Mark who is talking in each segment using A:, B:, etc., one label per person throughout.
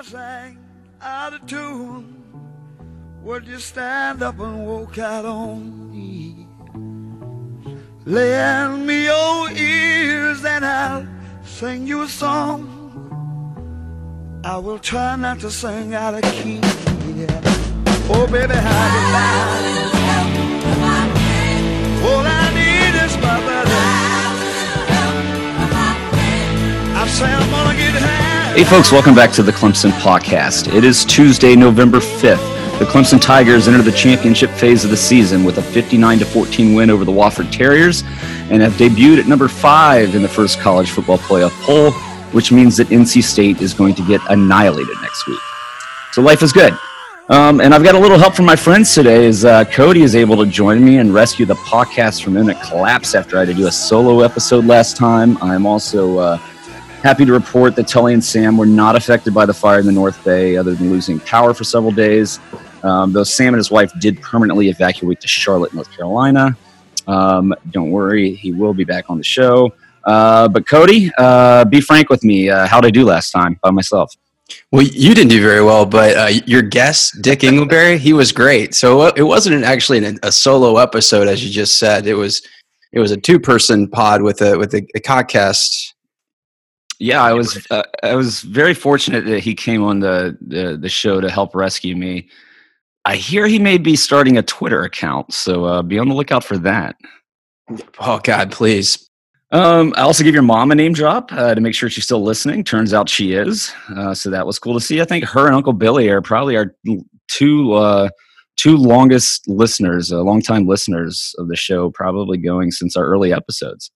A: I sang out of tune? Would you stand up and walk out on me? Lend me your ears and I'll sing you a song. I will try not to sing out of key. Yeah. Oh, baby, how you like? All I need is my buddy. I say I'm gonna get high.
B: Hey, folks, welcome back to the Clemson Podcast. It is Tuesday, November 5th. The Clemson Tigers enter the championship phase of the season with a 59 14 win over the Wofford Terriers and have debuted at number five in the first college football playoff poll, which means that NC State is going to get annihilated next week. So life is good. Um, and I've got a little help from my friends today as uh, Cody is able to join me and rescue the podcast from imminent collapse after I had to do a solo episode last time. I'm also uh, happy to report that Tully and Sam were not affected by the fire in the North Bay other than losing power for several days. Um, though Sam and his wife did permanently evacuate to Charlotte, North Carolina. Um, don't worry, he will be back on the show. Uh, but Cody, uh, be frank with me. Uh, how'd I do last time by myself?
C: Well, you didn't do very well, but uh, your guest, Dick Ingleberry, he was great. So it wasn't actually an, a solo episode, as you just said. It was it was a two person pod with a with a, a podcast.
B: Yeah, I was uh, I was very fortunate that he came on the, the the show to help rescue me. I hear he may be starting a Twitter account, so uh, be on the lookout for that.
C: Oh God, please.
B: Um, I also give your mom a name drop uh, to make sure she's still listening. Turns out she is, uh, so that was cool to see. I think her and Uncle Billy are probably our two uh, two longest listeners, uh, longtime listeners of the show, probably going since our early episodes.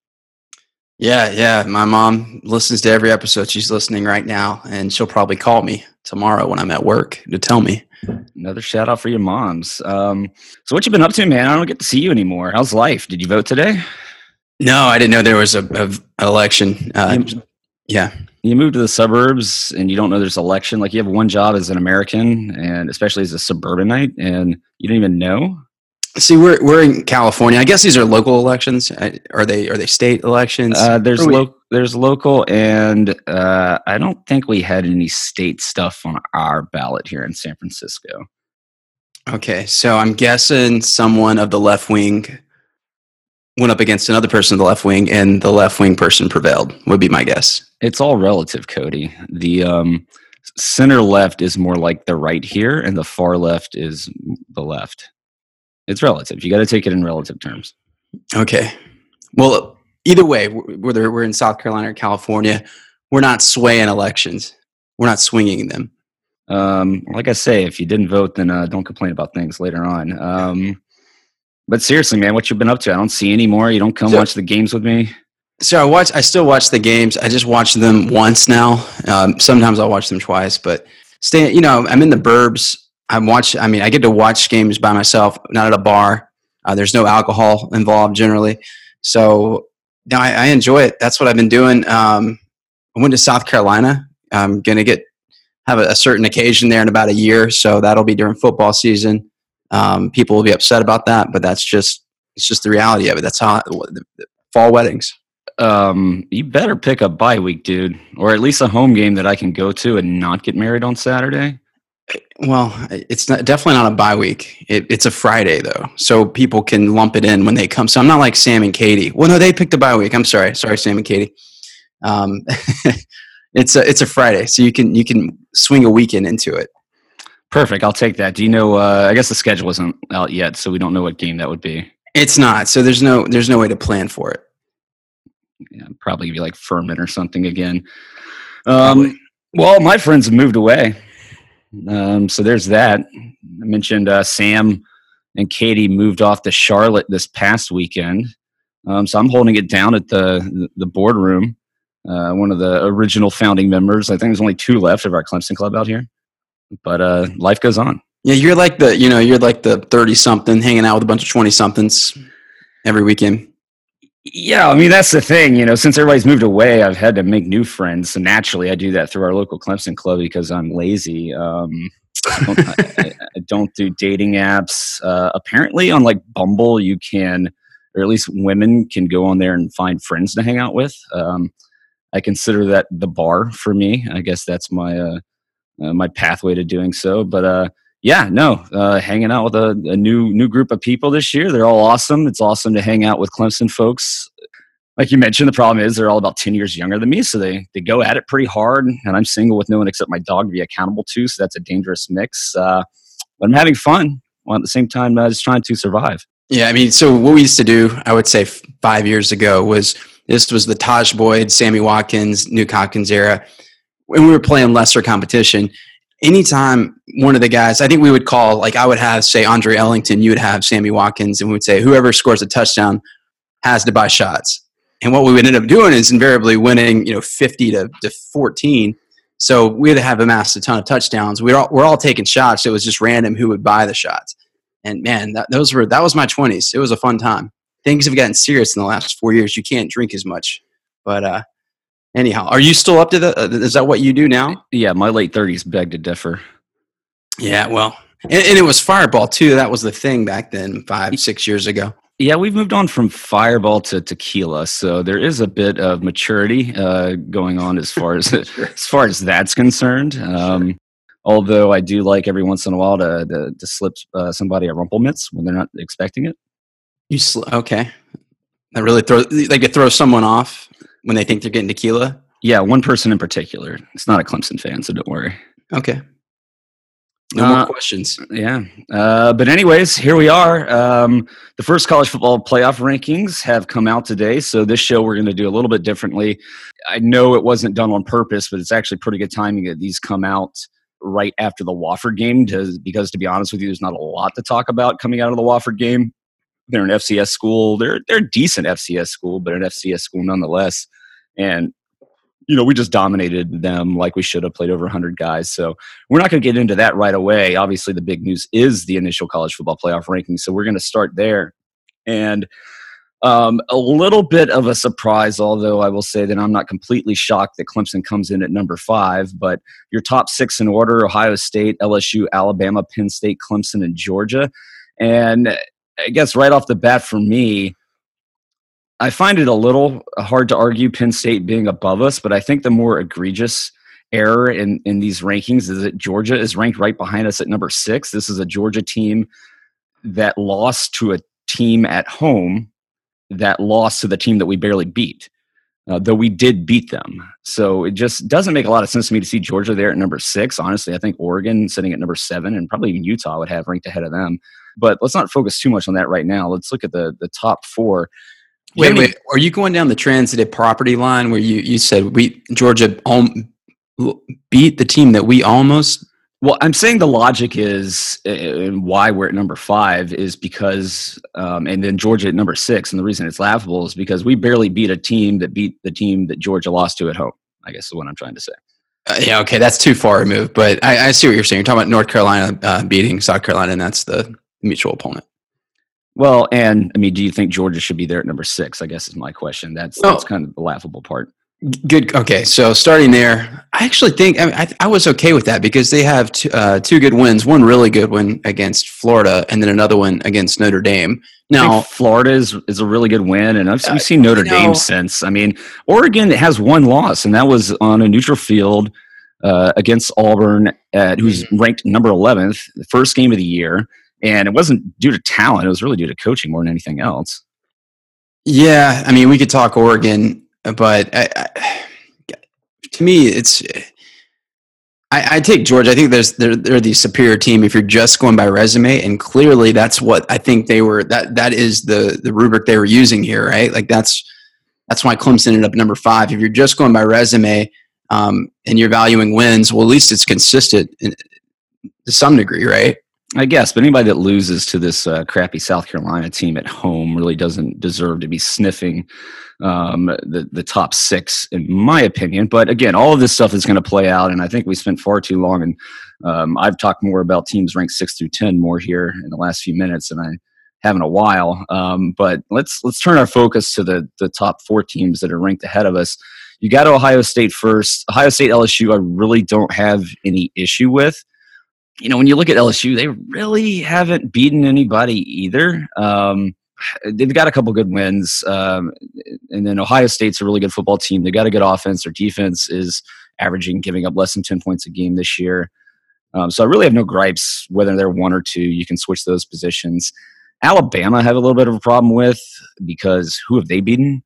C: Yeah, yeah. My mom listens to every episode. She's listening right now, and she'll probably call me tomorrow when I'm at work to tell me.
B: Another shout out for your moms. Um, so, what you been up to, man? I don't get to see you anymore. How's life? Did you vote today?
C: No, I didn't know there was a, a election. Uh,
B: You-
C: yeah,
B: You moved to the suburbs and you don't know there's election. Like you have one job as an American, and especially as a suburbanite, and you don't even know.
C: See, we're we're in California. I guess these are local elections. Are they are they state elections?
B: Uh, there's
C: Where we-
B: lo- there's local, and uh, I don't think we had any state stuff on our ballot here in San Francisco.
C: Okay, so I'm guessing someone of the left wing went up against another person of the left wing, and the left wing person prevailed. Would be my guess.
B: It's all relative, Cody. The um, center left is more like the right here, and the far left is the left. It's relative. You got to take it in relative terms.
C: Okay. Well, either way, whether we're in South Carolina or California, we're not swaying elections. We're not swinging them.
B: Um, like I say, if you didn't vote, then uh, don't complain about things later on. Um, but seriously, man, what you've been up to? I don't see anymore. You don't come
C: So-
B: watch the games with me.
C: So I watch. I still watch the games. I just watch them once now. Um, sometimes I'll watch them twice, but stay. You know, I'm in the burbs. I watch. I mean, I get to watch games by myself, not at a bar. Uh, there's no alcohol involved generally, so no, I, I enjoy it. That's what I've been doing. Um, I went to South Carolina. I'm gonna get have a, a certain occasion there in about a year, so that'll be during football season. Um, people will be upset about that, but that's just it's just the reality of it. That's how the, the fall weddings.
B: Um, you better pick a bye week, dude, or at least a home game that I can go to and not get married on Saturday.
C: Well, it's not, definitely not a bye week. It, it's a Friday though, so people can lump it in when they come. So I'm not like Sam and Katie. Well, no, they picked a bye week. I'm sorry, sorry, Sam and Katie. Um, it's a it's a Friday, so you can you can swing a weekend into it.
B: Perfect. I'll take that. Do you know? Uh, I guess the schedule isn't out yet, so we don't know what game that would be.
C: It's not. So there's no there's no way to plan for it.
B: Yeah, probably be like Furman or something again. Um, well, my friends have moved away, um, so there's that. I mentioned uh, Sam and Katie moved off to Charlotte this past weekend, um, so I'm holding it down at the the boardroom. Uh, one of the original founding members. I think there's only two left of our Clemson club out here. but uh, life goes on.
C: Yeah, you're like the you know you're like the thirty something hanging out with a bunch of twenty somethings every weekend.
B: Yeah, I mean that's the thing. You know, since everybody's moved away, I've had to make new friends. So naturally, I do that through our local Clemson club because I'm lazy. Um, I, don't, I, I don't do dating apps. Uh, apparently, on like Bumble, you can, or at least women can go on there and find friends to hang out with. Um, I consider that the bar for me. I guess that's my uh, uh, my pathway to doing so. But uh, yeah, no, uh, hanging out with a, a, new new group of people this year. They're all awesome. It's awesome to hang out with Clemson folks. Like you mentioned, the problem is they're all about ten years younger than me, so they they go at it pretty hard. And I'm single with no one except my dog to be accountable to, so that's a dangerous mix. Uh, but I'm having fun while at the same time uh, just trying to survive.
C: Yeah, I mean, so what we used to do, I would say five years ago, was this was the Tajh Boyd, Sammy Watkins, Nuk Hopkins era. When we were playing lesser competition, anytime one of the guys, I think we would call, like I would have, say, Andre Ellington, you would have Sammy Watkins, and we would say, whoever scores a touchdown has to buy shots. And what we would end up doing is invariably winning, you know, 50 to, to 14. So we would have amassed a ton of touchdowns. We we're all, we're all taking shots. It was just random who would buy the shots. And man, that, those were, that was my 20s. It was a fun time things have gotten serious in the last four years. You can't drink as much. But uh, anyhow, are you still up to that? Uh, is that what you do now?
B: Yeah, my late thirties beg to differ.
C: Yeah, well, and, and, it was Fireball too. That was the thing back then, five, six years ago.
B: Yeah, we've moved on from Fireball to tequila, so there is a bit of maturity uh, going on as far as sure. as far as that's concerned. Um, sure. Although I do like every once in a while to to, to slip uh, somebody a Rumple Minze when they're not expecting it.
C: You sl- okay? That really throw like it throws someone off when they think they're getting tequila.
B: Yeah, one person in particular. It's not a Clemson fan, so don't worry.
C: Okay. No uh, more questions.
B: Yeah. Uh, but, anyways, here we are. Um, the first college football playoff rankings have come out today. So, this show we're going to do a little bit differently. I know it wasn't done on purpose, but it's actually pretty good timing that these come out right after the Wofford game to, because, to be honest with you, there's not a lot to talk about coming out of the Wofford game they're an FCS school. They're they're a decent FCS school, but an FCS school nonetheless. And you know, we just dominated them like we should have played over 100 guys. So we're not going to get into that right away. Obviously, the big news is the initial college football playoff ranking. So we're going to start there. And um, a little bit of a surprise, although I will say that I'm not completely shocked that Clemson comes in at number five. But your top six in order Ohio State, LSU, Alabama, Penn State, Clemson, and Georgia. And I guess right off the bat for me, I find it a little hard to argue Penn State being above us, but I think the more egregious error in, in these rankings is that Georgia is ranked right behind us at number six. This is a Georgia team that lost to a team at home that lost to the team that we barely beat, uh, though we did beat them. So it just doesn't make a lot of sense to me to see Georgia there at number six. Honestly, I think Oregon sitting at number seven and probably even Utah would have ranked ahead of them. But let's not focus too much on that right now. Let's look at the the top four.
C: Wait, wait. Are you going down the transitive property line where you, you said we Georgia um, beat the team that we almost?
B: Well, I'm saying the logic is, and why we're at number five is because, um, and then Georgia at number six, and the reason it's laughable is because we barely beat a team that beat the team that Georgia lost to at home. I guess is what I'm trying to say.
C: Uh, yeah, okay, that's too far removed, but I, I, see what you're saying. You're talking about North Carolina uh, beating South Carolina, and that's the mutual opponent.
B: Well, and I mean, do you think Georgia should be there at number six? I guess is my question. That's that's kind of the laughable part.
C: Good. Okay, so starting there, I actually think I, mean, I, I was okay with that because they have two, uh, two good wins. One really good win against Florida, and then another one against Notre Dame.
B: Now, Florida is, is a really good win, and I've, we've seen Notre Dame since. I mean, Oregon has one loss, and that was on a neutral field uh, against Auburn, at, who's mm-hmm. ranked number 11th, the first game of the year and it wasn't due to talent; it was really due to coaching more than anything else.
C: Yeah, I mean, we could talk Oregon, but I, I, to me, it's. I, I, take George. I think there's they're, they're the superior team if you're just going by resume, and clearly that's what I think they were. That that is the the rubric they were using here, right? Like that's that's why Clemson ended up number five. If you're just going by resume um, and you're valuing wins, well, at least it's consistent in, to some degree, right?
B: I guess, but anybody that loses to this uh, crappy South Carolina team at home really doesn't deserve to be sniffing um, the the top six, in my opinion. But again, all of this stuff is going to play out, and I think we spent far too long. And um, I've talked more about teams ranked six through ten more here in the last few minutes than I have in a while. Um, but let's let's turn our focus to the the top four teams that are ranked ahead of us. You got Ohio State first. Ohio State LSU, I really don't have any issue with you know, when you look at LSU, they really haven't beaten anybody either. Um, they've got a couple good wins, um, and then Ohio State's a really good football team. They got a good offense. Their defense is averaging giving up less than ten points a game this year. Um, so I really have no gripes whether they're one or two. You can switch those positions. Alabama have a little bit of a problem with because who have they beaten?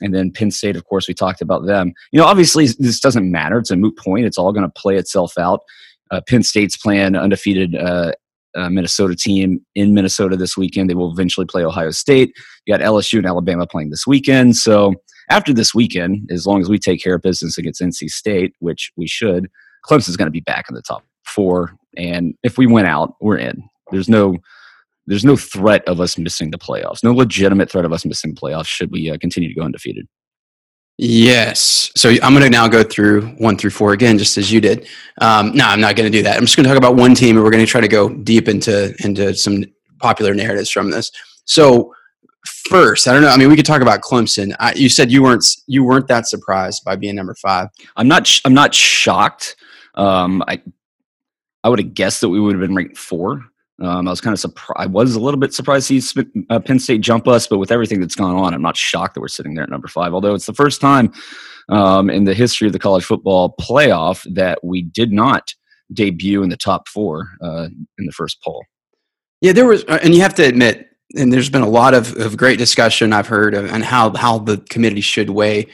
B: And then Penn State, of course, we talked about them. You know, obviously this doesn't matter. It's a moot point. It's all going to play itself out uh, Penn State's plan, undefeated uh, uh, Minnesota team in Minnesota this weekend. They will eventually play Ohio State. You got LSU and Alabama playing this weekend. So after this weekend, as long as we take care of business against NC State, which we should, Clemson's going to be back in the top four. And if we win out, we're in. There's no there's no threat of us missing the playoffs. No legitimate threat of us missing the playoffs should we uh, continue to go undefeated.
C: Yes. So I'm going to now go through one through four again, just as you did. Um, no, I'm not going to do that. I'm just going to talk about one team, and we're going to try to go deep into into some popular narratives from this. So first, I don't know. I mean, we could talk about Clemson. I, you said you weren't you weren't that surprised by being number five.
B: I'm not. Sh- I'm not shocked. Um, I I would have guessed that we would have been ranked four. Um, I was kind of surprised. I was a little bit surprised to see uh, Penn State jump us, but with everything that's gone on, I'm not shocked that we're sitting there at number five. Although it's the first time um, in the history of the college football playoff that we did not debut in the top four uh, in the first poll.
C: Yeah, there was, uh, and you have to admit, and there's been a lot of, of great discussion I've heard on how how the committee should weigh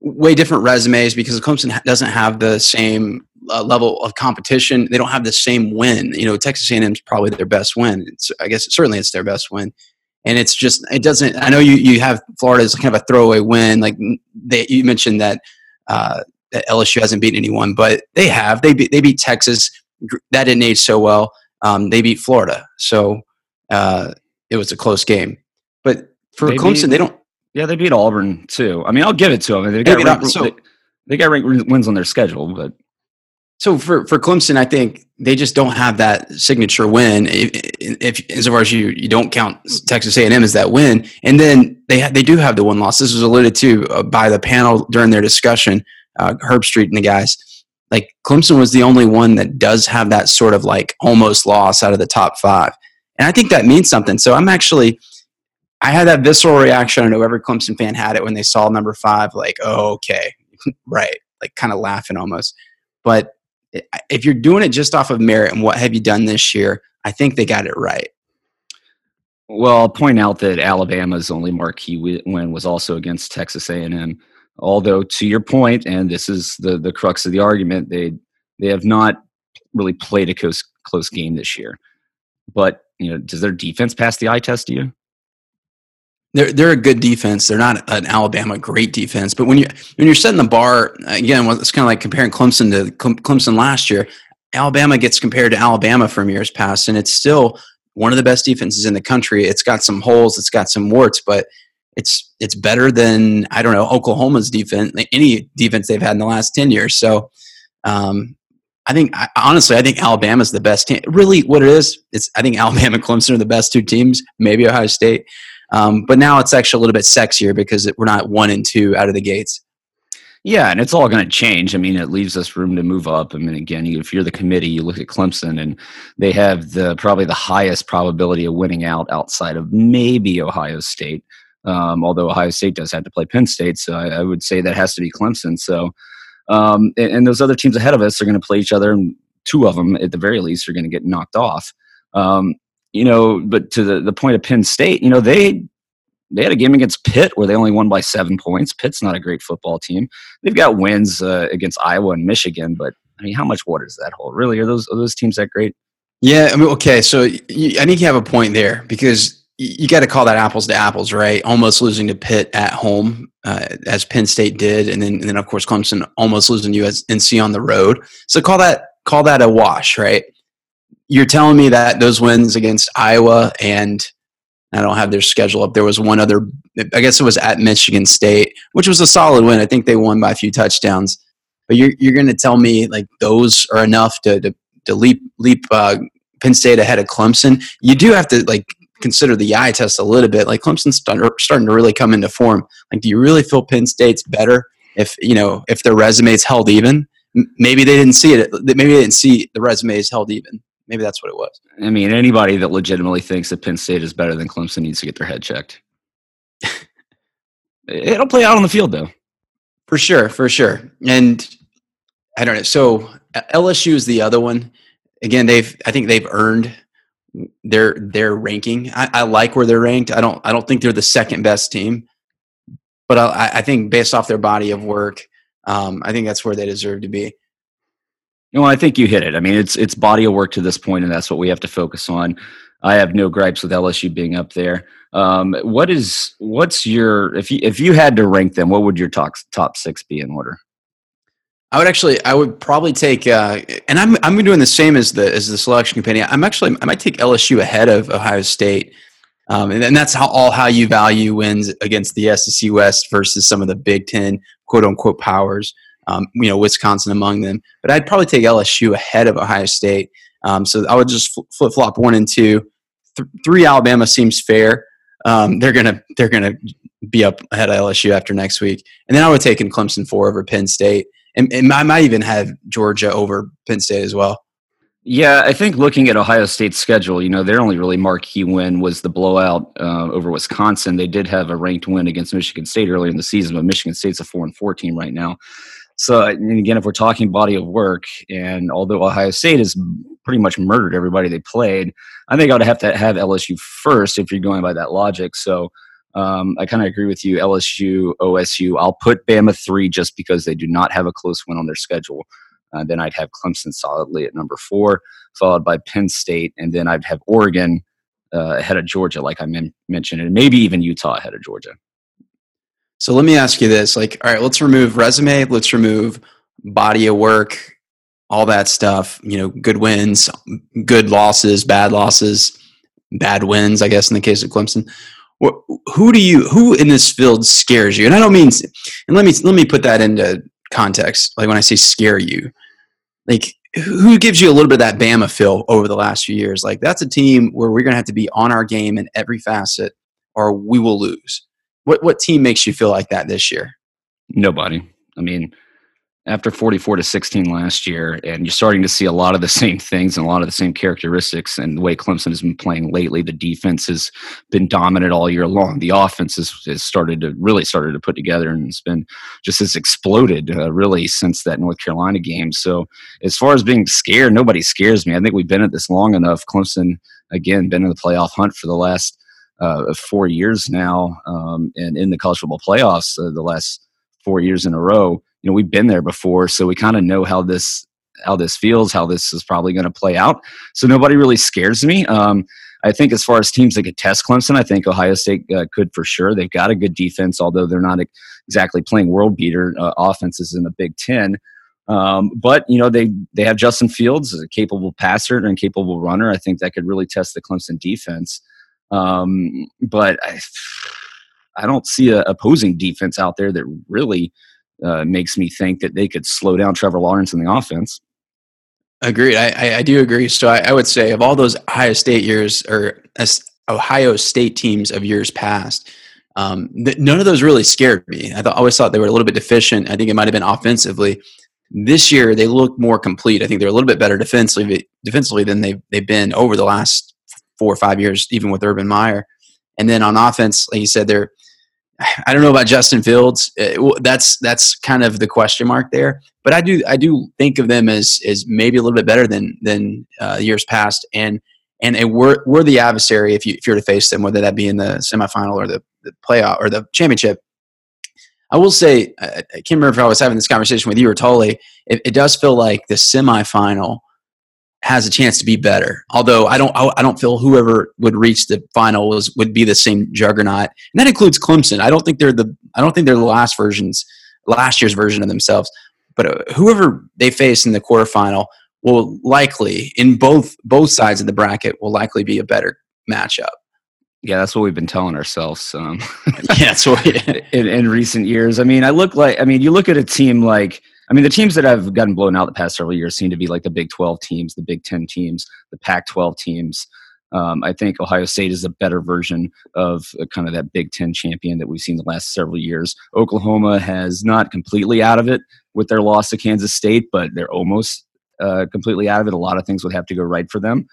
C: way different resumes because Clemson doesn't have the same uh, level of competition. They don't have the same win. You know, Texas A&M is probably their best win. It's, I guess certainly it's their best win. And it's just it doesn't. I know you you have Florida as kind of a throwaway win. Like they, you mentioned that uh, that LSU hasn't beaten anyone, but they have. They beat they beat Texas. That didn't age so well. Um, they beat Florida, so uh, it was a close game. But for they Clemson, beat, they don't.
B: Yeah, they beat Auburn too. I mean, I'll give it to them. They got, ranked, so, they, they got ranked wins on their schedule, but
C: so for, for Clemson, I think they just don't have that signature win. If, if as far as you you don't count Texas A and M as that win, and then they ha- they do have the one loss. This was alluded to uh, by the panel during their discussion. Uh, Herbstreit and the guys, like Clemson was the only one that does have that sort of like almost loss out of the top five, and I think that means something. So I'm actually I had that visceral reaction. I know every Clemson fan had it when they saw number five, like, oh, okay, right, like kind of laughing almost. But if you're doing it just off of merit and what have you done this year, I think they got it right.
B: Well, I'll point out that Alabama's only marquee win was also against Texas A&M. Although, to your point, and this is the the crux of the argument, they they have not really played a close close game this year. But you know, does their defense pass the eye test to you?
C: They're they're a good defense. They're not an Alabama great defense, but when you when you're setting the bar again, it's kind of like comparing Clemson to Clemson last year. Alabama gets compared to Alabama from years past, and it's still one of the best defenses in the country. It's got some holes, it's got some warts, but it's it's better than I don't know Oklahoma's defense, any defense they've had in the last ten years. So, um, I think I, honestly, I think Alabama's the best team. Really, what it is, it's I think Alabama and Clemson are the best two teams. Maybe Ohio State. Um, but now it's actually a little bit sexier because we're not one and two out of the gates.
B: Yeah, and it's all going to change. I mean, it leaves us room to move up. I mean, again, if you're the committee, you look at Clemson, and they have the probably the highest probability of winning out outside of maybe Ohio State. Um, although Ohio State does have to play Penn State, so I, I would say that has to be Clemson. So, um, and, and, those other teams ahead of us are going to play each other, and two of them, at the very least, are going to get knocked off. Um, you know, but to the, the point of Penn State, you know, they they had a game against Pitt where they only won by seven points. Pitt's not a great football team. They've got wins uh, against Iowa and Michigan, but I mean, how much water does that hold? Really, are those are those teams that great?
C: Yeah, I mean, okay, so you, I think you have a point there because you, you got to call that apples to apples, right? Almost losing to Pitt at home, uh, as Penn State did, and then and then of course Clemson almost losing to UNC on the road. So call that call that a wash, right? You're telling me that those wins against Iowa and I don't have their schedule up. There was one other, I guess it was at Michigan State, which was a solid win. I think they won by a few touchdowns. But you're you're going to tell me like those are enough to to, to leap leap uh, Penn State ahead of Clemson. You do have to like consider the eye test a little bit. Like Clemson's starting to really come into form. Like, do you really feel Penn State's better if you know if their resume's held even? Maybe they didn't see it. Maybe they didn't see the resumes held even. Maybe that's what it was.
B: I mean, anybody that legitimately thinks that Penn State is better than Clemson needs to get their head checked. It'll play out on the field, though.
C: For sure, for sure. And I don't know. So LSU is the other one. Again, they've I think they've earned their their ranking. I, I like where they're ranked. I don't I don't think they're the second best team, but I, I think based off their body of work, um, I think that's where they deserve to be.
B: Well, I think you hit it. I mean, it's it's body of work to this point, and that's what we have to focus on. I have no gripes with LSU being up there. Um, what is what's your if you if you had to rank them, what would your top top six be in order?
C: I would actually, I would probably take, uh, and I'm I'm doing the same as the as the selection companion. I'm actually, I might take LSU ahead of Ohio State, um, and, and that's how all how you value wins against the SEC West versus some of the Big Ten quote unquote powers um, you know, Wisconsin among them. But I'd probably take LSU ahead of Ohio State. Um, so I would just flip flop one and two. Th- three Alabama seems fair. Um, they're gonna they're gonna be up ahead of LSU after next week, and then I would take in Clemson four over Penn State, and, and I might even have Georgia over Penn State as well.
B: Yeah, I think looking at Ohio State's schedule, you know, their only really marquee win was the blowout uh, over Wisconsin. They did have a ranked win against Michigan State earlier in the season, but Michigan State's a four and four team right now. So, and again, if we're talking body of work, and although Ohio State has pretty much murdered everybody they played, I think I would have to have LSU first if you're going by that logic. So, um, I kind of agree with you. LSU, OSU. I'll put Bama three just because they do not have a close win on their schedule. Uh, then I'd have Clemson solidly at number four, followed by Penn State, and then I'd have Oregon uh, ahead of Georgia, like I men- mentioned, and maybe even Utah ahead of Georgia.
C: So let me ask you this: like, all right, let's remove resume, let's remove body of work, all that stuff. You know, good wins, good losses, bad losses, bad wins. I guess in the case of Clemson, who do you who in this field scares you? And I don't mean, and let me let me put that into context. Like when I say scare you, like who gives you a little bit of that Bama feel over the last few years? Like that's a team where we're going to have to be on our game in every facet, or we will lose. What what team makes you feel like that this year?
B: Nobody. I mean, after 44 to 16 last year, and you're starting to see a lot of the same things and a lot of the same characteristics. And the way Clemson has been playing lately, the defense has been dominant all year long. The offense has, has started to really started to put together, and it's been just as exploded uh, really since that North Carolina game. So as far as being scared, nobody scares me. I think we've been at this long enough. Clemson again been in the playoff hunt for the last uh, four years now, um, and in the college football playoffs uh, the last four years in a row. You know, we've been there before, so we kind of know how this how this feels, how this is probably going to play out. So nobody really scares me. Um, I think as far as teams that could test Clemson, I think Ohio State uh, could for sure. They've got a good defense, although they're not exactly playing world beater uh, offenses in the Big Ten. Um, but you know they they have Justin Fields, a capable passer and capable runner. I think that could really test the Clemson defense. Um, but I, I don't see a opposing defense out there that really uh, makes me think that they could slow down Trevor Lawrence in the offense.
C: Agreed. I, I, do agree. So I, I, would say of all those Ohio State years or Ohio State teams of years past, um, th- none of those really scared me. I, th- always thought they were a little bit deficient. I think it might have been offensively. This year they look more complete. I think they're a little bit better defensively defensively than they've they've been over the last four or five years, even with Urban Meyer. And then on offense, like you said, they're I don't know about Justin Fields. Uh, that's that's kind of the question mark there. But I do I do think of them as as maybe a little bit better than than uh, years past, and and a wor- worthy adversary if you if you're to face them, whether that be in the semifinal or the, the playoff or the championship. I will say, I can't remember if I was having this conversation with you or Tully. It, it does feel like the semifinal has a chance to be better. Although I don't, I don't feel whoever would reach the final was would be the same juggernaut, and that includes Clemson. I don't think they're the, I don't think they're the last versions, last year's version of themselves. But uh, whoever they face in the quarterfinal will likely in both both sides of the bracket will likely be a better matchup.
B: Yeah, that's what we've been telling ourselves. Um,
C: yeah, so yeah.
B: in, in recent years. I mean, I look like I mean, you look at a team like I mean, the teams that have gotten blown out the past several years seem to be like the Big 12 teams, the Big 10 teams, the Pac 12 teams. Um, I think Ohio State is a better version of uh, kind of that Big Ten champion that we've seen the last several years. Oklahoma has not completely out of it with their loss to Kansas State, but they're almost uh, completely out of it. A lot of things would have to go right for them.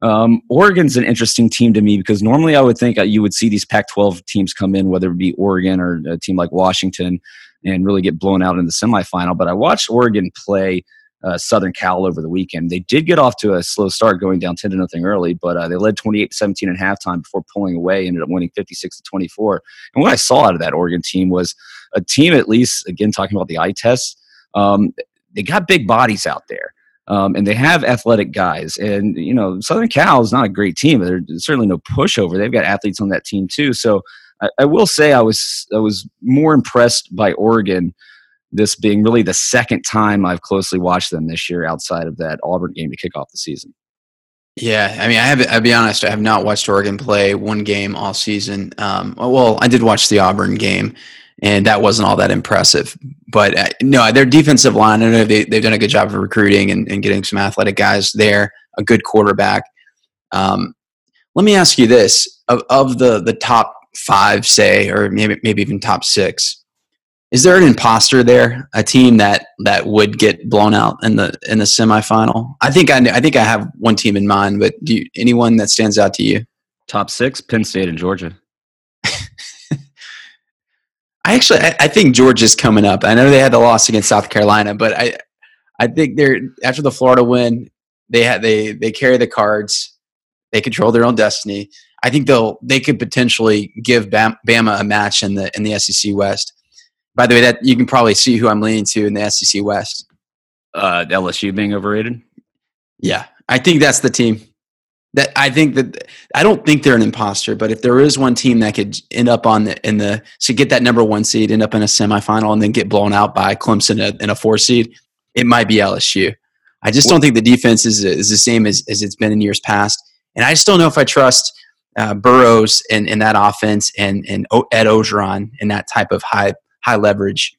B: Um, Oregon's an interesting team to me because normally I would think you would see these Pac 12 teams come in, whether it be Oregon or a team like Washington, and really get blown out in the semifinal. But I watched Oregon play uh, Southern Cal over the weekend. They did get off to a slow start, going down 10 to nothing early, but uh, they led 28 to 17 at halftime before pulling away, ended up winning 56 to 24. And what I saw out of that Oregon team was a team, at least, again, talking about the eye test, um, they got big bodies out there. Um, and they have athletic guys. And, you know, Southern Cal is not a great team. But there's certainly no pushover. They've got athletes on that team, too. So I, I will say I was, I was more impressed by Oregon this being really the second time I've closely watched them this year outside of that Auburn game to kick off the season.
C: Yeah, I mean, I have. I'll be honest. I have not watched Oregon play one game all season. Um, well, I did watch the Auburn game, and that wasn't all that impressive. But uh, no, their defensive line. I know they, they've done a good job of recruiting and, and getting some athletic guys there. A good quarterback. Um, let me ask you this: of, of the the top five, say, or maybe maybe even top six, is there an imposter there? A team that that would get blown out in the in the semifinal? I think I I think I have one team in mind, but do you, anyone that stands out to you?
B: Top six: Penn State and Georgia.
C: I actually I, I think Georgia's coming up. I know they had the loss against South Carolina, but I I think they're after the Florida win, they had they they carry the cards. They control their own destiny. I think they'll they could potentially give Bama a match in the in the SEC West. By the way, that you can probably see who I'm leaning to in the SEC West.
B: Uh, LSU being overrated.
C: Yeah, I think that's the team. That I think that I don't think they're an imposter, but if there is one team that could end up on the in the to get that number one seed, end up in a semifinal, and then get blown out by Clemson in a four seed, it might be LSU. I just don't think the defense is is the same as, as it's been in years past, and I just don't know if I trust uh, Burrows in, in that offense and and Ed Orgeron in that type of high high leverage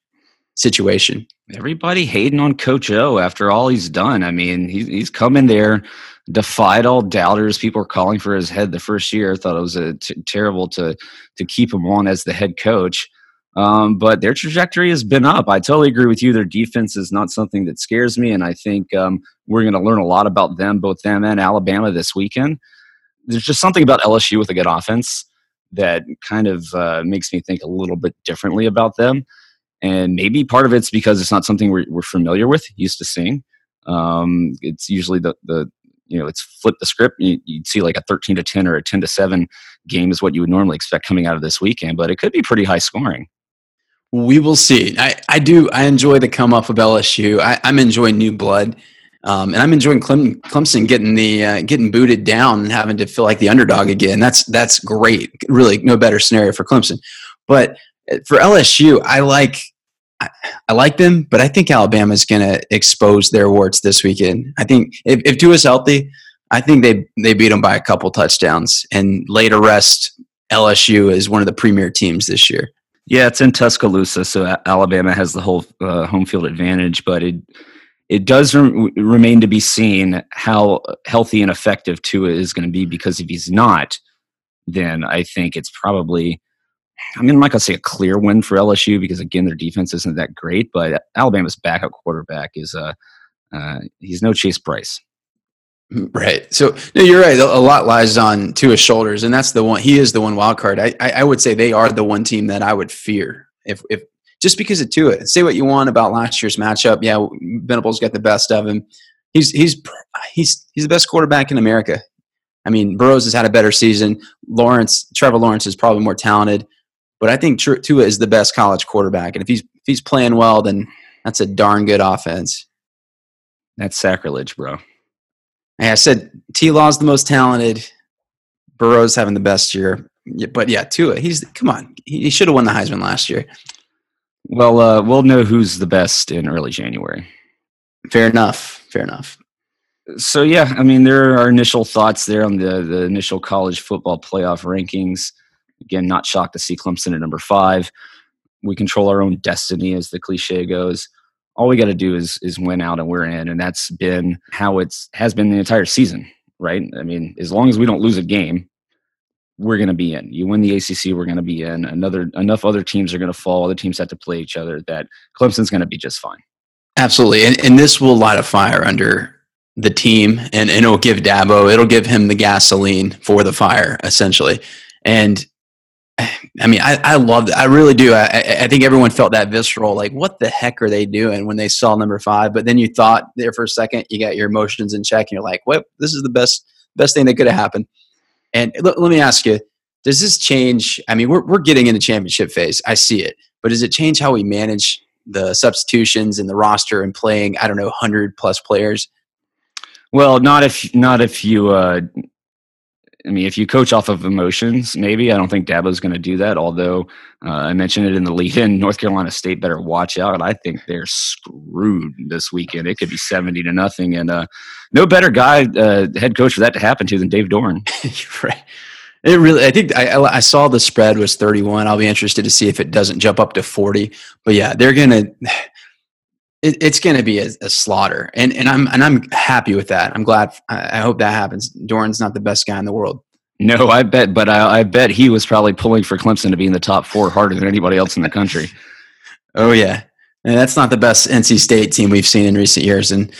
C: situation.
B: Everybody hating on Coach O after all he's done. I mean, he's he's come in there, defied all doubters. People were calling for his head the first year. Thought it was a t- terrible to to keep him on as the head coach. Um, but their trajectory has been up. I totally agree with you. Their defense is not something that scares me, and I think um, we're going to learn a lot about them, both them and Alabama, this weekend. There's just something about LSU with a good offense that kind of uh, makes me think a little bit differently about them. And maybe part of it's because it's not something we're, we're familiar with, used to seeing. Um, it's usually the, the you know it's flip the script. You, would see like a thirteen to ten or a ten to seven game is what you would normally expect coming out of this weekend, but it could be pretty high scoring.
C: We will see. I, I do. I enjoy the come up of LSU. I, I'm enjoying new blood. Um, and I'm enjoying Clem, Clemson getting the uh, getting booted down and having to feel like the underdog again. That's that's great. Really, no better scenario for Clemson. But uh, for LSU, I like I, I like them, but I think Alabama is going to expose their warts this weekend. I think if, if Tua's healthy, I think they they beat them by a couple touchdowns and to rest LSU is one of the premier teams this year.
B: Yeah, it's in Tuscaloosa, so Alabama has the whole uh, home field advantage, but it it does re- remain to be seen how healthy and effective Tua is going to be because if he's not, then I think it's probably, I mean, I'm not going to say a clear win for LSU because, again, their defense isn't that great, but Alabama's backup quarterback is, uh, uh, he's no Chase Brice.
C: Right. So no, you're right. A lot lies on Tua's shoulders, and that's the one. He is the one wild card. I, I, I would say they are the one team that I would fear if if just because of Tua. Uh, say what you want about last year's matchup. Yeah, Venables got the best of him. He's he's he's he's the best quarterback in America. I mean, Burrows has had a better season. Lawrence, Trevor Lawrence is probably more talented, but I think Tua is the best college quarterback. And if he's if he's playing well, then that's a darn good offense.
B: That's sacrilege, bro.
C: Hey, I said T Law's the most talented. Burrow's having the best year. But yeah, Tua, he's come on. He should have won the Heisman last year.
B: Well, uh, we'll know who's the best in early January.
C: Fair enough. Fair enough.
B: so yeah, I mean, there are initial thoughts there on the the initial college football playoff rankings. Again, not shocked to see Clemson at number five. We control our own destiny, as the cliche goes. All we got to do is is win out, and we're in, and that's been how it's has been the entire season, right? I mean, as long as we don't lose a game, we're going to be in. You win the ACC, we're going to be in. Another enough other teams are going to fall. Other teams have to play each other. That Clemson's going to be just fine.
C: Absolutely, and, and this will light a fire under the team, and, and it'll give Dabo, it'll give him the gasoline for the fire, essentially. And I mean, I, I love. I really do. I, I think everyone felt that visceral, like, what the heck are they doing when they saw number five? But then you thought there for a second, you got your emotions in check, and you're like, what? This is the best best thing that could have happened. And l- let me ask you, does this change? I mean, we're, we're getting into championship phase. I see it. But does it change how we manage the substitutions and the roster and playing, I don't know, 100 plus players?
B: Well, not if not if you. Uh, I mean, if you coach off of emotions, maybe I don't think Dabo's going to do that. Although uh, I mentioned it in the lead-in, North Carolina State better watch out. I think they're screwed this weekend. It could be seventy to nothing, and uh, no better guy, uh, head coach for that to happen to than Dave Doeren.
C: right. It really, I think I, I saw the spread was 31. I'll be interested to see if it doesn't jump up to 40. But yeah, they're going to, it, it's going to be a, a, slaughter, and and I'm and I'm happy with that. I'm glad. I, I hope that happens. Doeren's not the best guy in the world.
B: No, I bet, but I, I, bet he was probably pulling for Clemson to be in the top four harder than anybody else in the country.
C: oh yeah, and that's not the best NC State team we've seen in recent years. And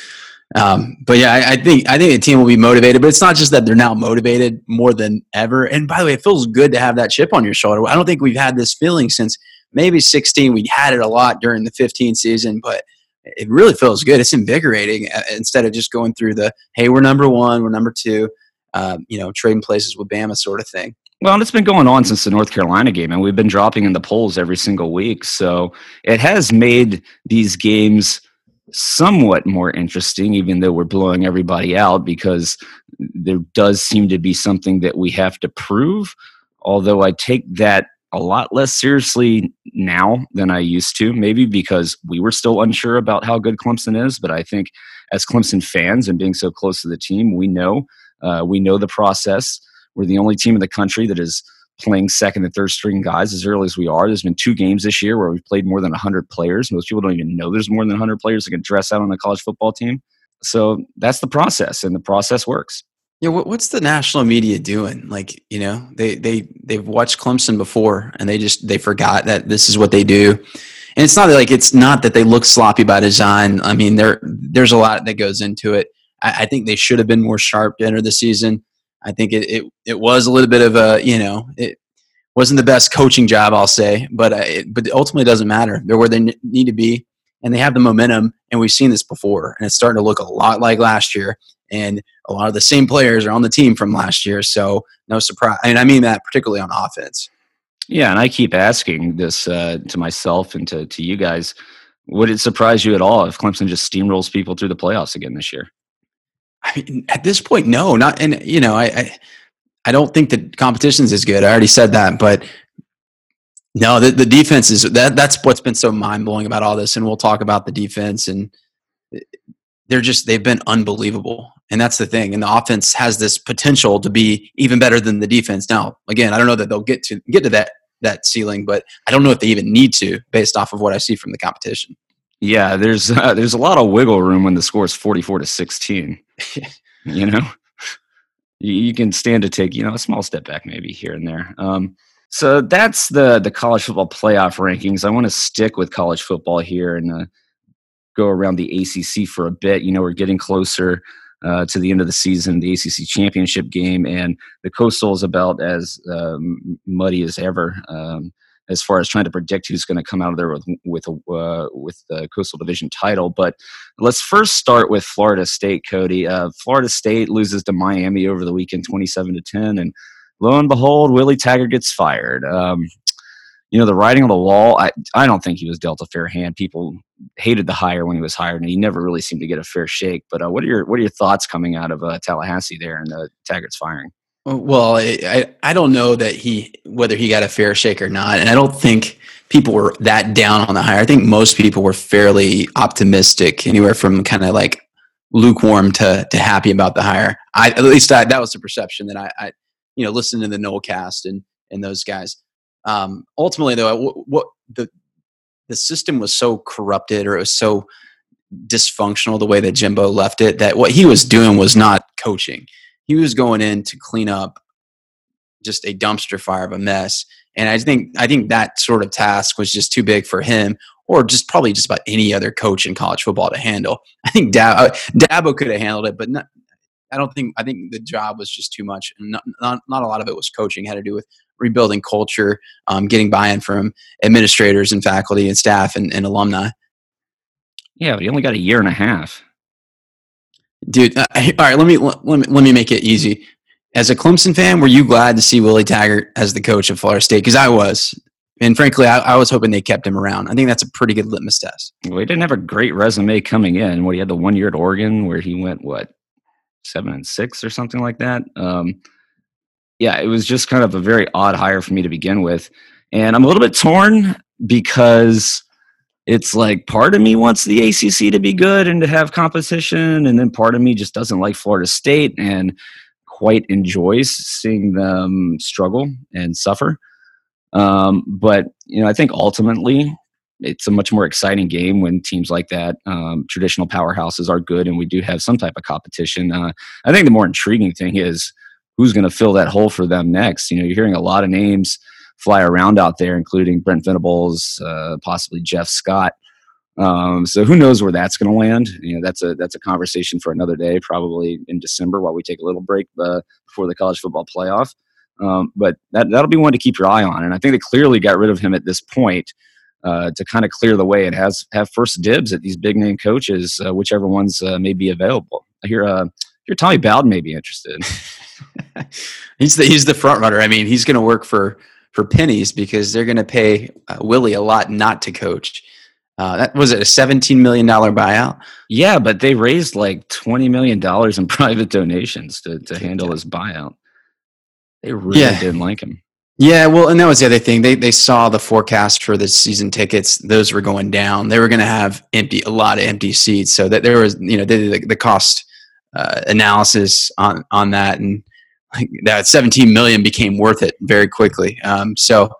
C: um, but yeah, I, I, think I think the team will be motivated. But it's not just that they're now motivated more than ever. And by the way, it feels good to have that chip on your shoulder. I don't think we've had this feeling since maybe 16. We had it a lot during the 15 season, but it really feels good. It's invigorating uh, instead of just going through the hey, we're number one, we're number two, uh, you know, trading places with Bama sort of thing.
B: Well, and it's been going on since the North Carolina game, and we've been dropping in the polls every single week. So it has made these games somewhat more interesting, even though we're blowing everybody out, because there does seem to be something that we have to prove. Although I take that a lot less seriously now than I used to, maybe because we were still unsure about how good Clemson is. But I think as Clemson fans and being so close to the team, we know uh, we know the process. We're the only team in the country that is playing second and third string guys as early as we are. There's been two games this year where we've played more than 100 players. Most people don't even know there's more than 100 players that can dress out on a college football team. So that's the process, and the process works.
C: Yeah, what's the national media doing? Like, you know, they they they've watched Clemson before, and they just they forgot that this is what they do. And it's not like it's not that they look sloppy by design. I mean, there there's a lot that goes into it. I, I think they should have been more sharp to enter the season. I think it, it it was a little bit of a you know it wasn't the best coaching job I'll say, but uh, it, but ultimately doesn't matter. They're where they n- need to be, and they have the momentum. And we've seen this before, and it's starting to look a lot like last year and a lot of the same players are on the team from last year. So no surprise. and I mean that particularly on offense.
B: Yeah, and I keep asking this uh, to myself and to to you guys. Would it surprise you at all if Clemson just steamrolls people through the playoffs again this year?
C: I mean, at this point, no. Not and you know, I I, I don't think the competition's as good. I already said that, but no, the, the defense is that. That's what's been so mind blowing about all this, and we'll talk about the defense and they're just they've been unbelievable. And that's the thing. And the offense has this potential to be even better than the defense. Now again i don't know that they'll get to get to that that ceiling but i don't know if they even need to based off of what i see from the competition.
B: Yeah there's uh, there's a lot of wiggle room when the score is 44 to 16 you know? You, you, can stand to take you know a small step back maybe here and there. Um, so that's the the college football playoff rankings. I want to stick with college football here and uh, go around the ACC for a bit. You know, we're getting closer uh, to the end of the season, the ACC championship game, and the Coastal is about as um, muddy as ever. Um, as far as trying to predict who's going to come out of there with with a, uh, with the Coastal Division title, but let's first start with Florida State. Cody, uh, Florida State loses to Miami over the weekend, twenty-seven to ten, and lo and behold, Willie Taggart gets fired. Um, you know, the writing on the wall, I, I don't think he was dealt a fair hand. People hated the hire when he was hired, and he never really seemed to get a fair shake. But uh, what are your what are your thoughts coming out of uh, Tallahassee there and uh, Taggart's firing?
C: Well, I I don't know that he whether he got a fair shake or not, and I don't think people were that down on the hire. I think most people were fairly optimistic, anywhere from kind of like lukewarm to to happy about the hire. I at least I, that was the perception that I, I you know listened to the Nolecast and and those guys. Um, ultimately, though, what, what the the system was so corrupted or it was so dysfunctional the way that Jimbo left it that what he was doing was not coaching. He was going in to clean up just a dumpster fire of a mess. And I think I think that sort of task was just too big for him, or just probably just about any other coach in college football to handle. I think Dab- uh, Dabo could have handled it, but not, I don't think I think the job was just too much, and not, not, not a lot of it was coaching. It had to do with rebuilding culture, um, getting buy-in from administrators and faculty and staff and, and alumni.
B: Yeah, but he only got a year and a half.
C: Dude, uh, all right. Let me let me let me make it easy. As a Clemson fan, were you glad to see Willie Taggart as the coach of Florida State? Because I was, and frankly, I, I, was hoping they kept him around. I think that's a pretty good litmus test.
B: Well, he didn't have a great resume coming in. What he had the one year at Oregon where he went what seven and six or something like that. Um, yeah, it was just kind of a very odd hire for me to begin with. And I'm a little bit torn because it's like part of me wants the ACC to be good and to have competition, and then part of me just doesn't like Florida State and quite enjoys seeing them struggle and suffer. Um, but you know, I think ultimately it's a much more exciting game when teams like that, um, traditional powerhouses, are good, and we do have some type of competition. Uh, I think the more intriguing thing is who's going to fill that hole for them next. You know, you're hearing a lot of names fly around out there, including Brent Venables, uh, possibly Jeff Scott. Um, so who knows where that's going to land? You know, that's a that's a conversation for another day, probably in December while we take a little break uh, before the college football playoff. Um, but that that'll be one to keep your eye on. And I think they clearly got rid of him at this point uh, to kind of clear the way and has have first dibs at these big name coaches, uh, whichever ones uh, may be available. I hear uh, hear Tommy Bowden may be interested.
C: he's the he's the front runner. I mean, he's going to work for for pennies because they're going to pay uh, Willie a lot not to coach. Uh, that was it a seventeen million dollar buyout.
B: Yeah, but they raised like twenty million dollars in private donations to to handle his buyout. They really yeah. didn't like him.
C: Yeah, well, and that was the other thing. They they saw the forecast for the season tickets; those were going down. They were going to have empty a lot of empty seats, so that there was you know the the cost uh, analysis on on that, and that 17 million became worth it very quickly. Um, so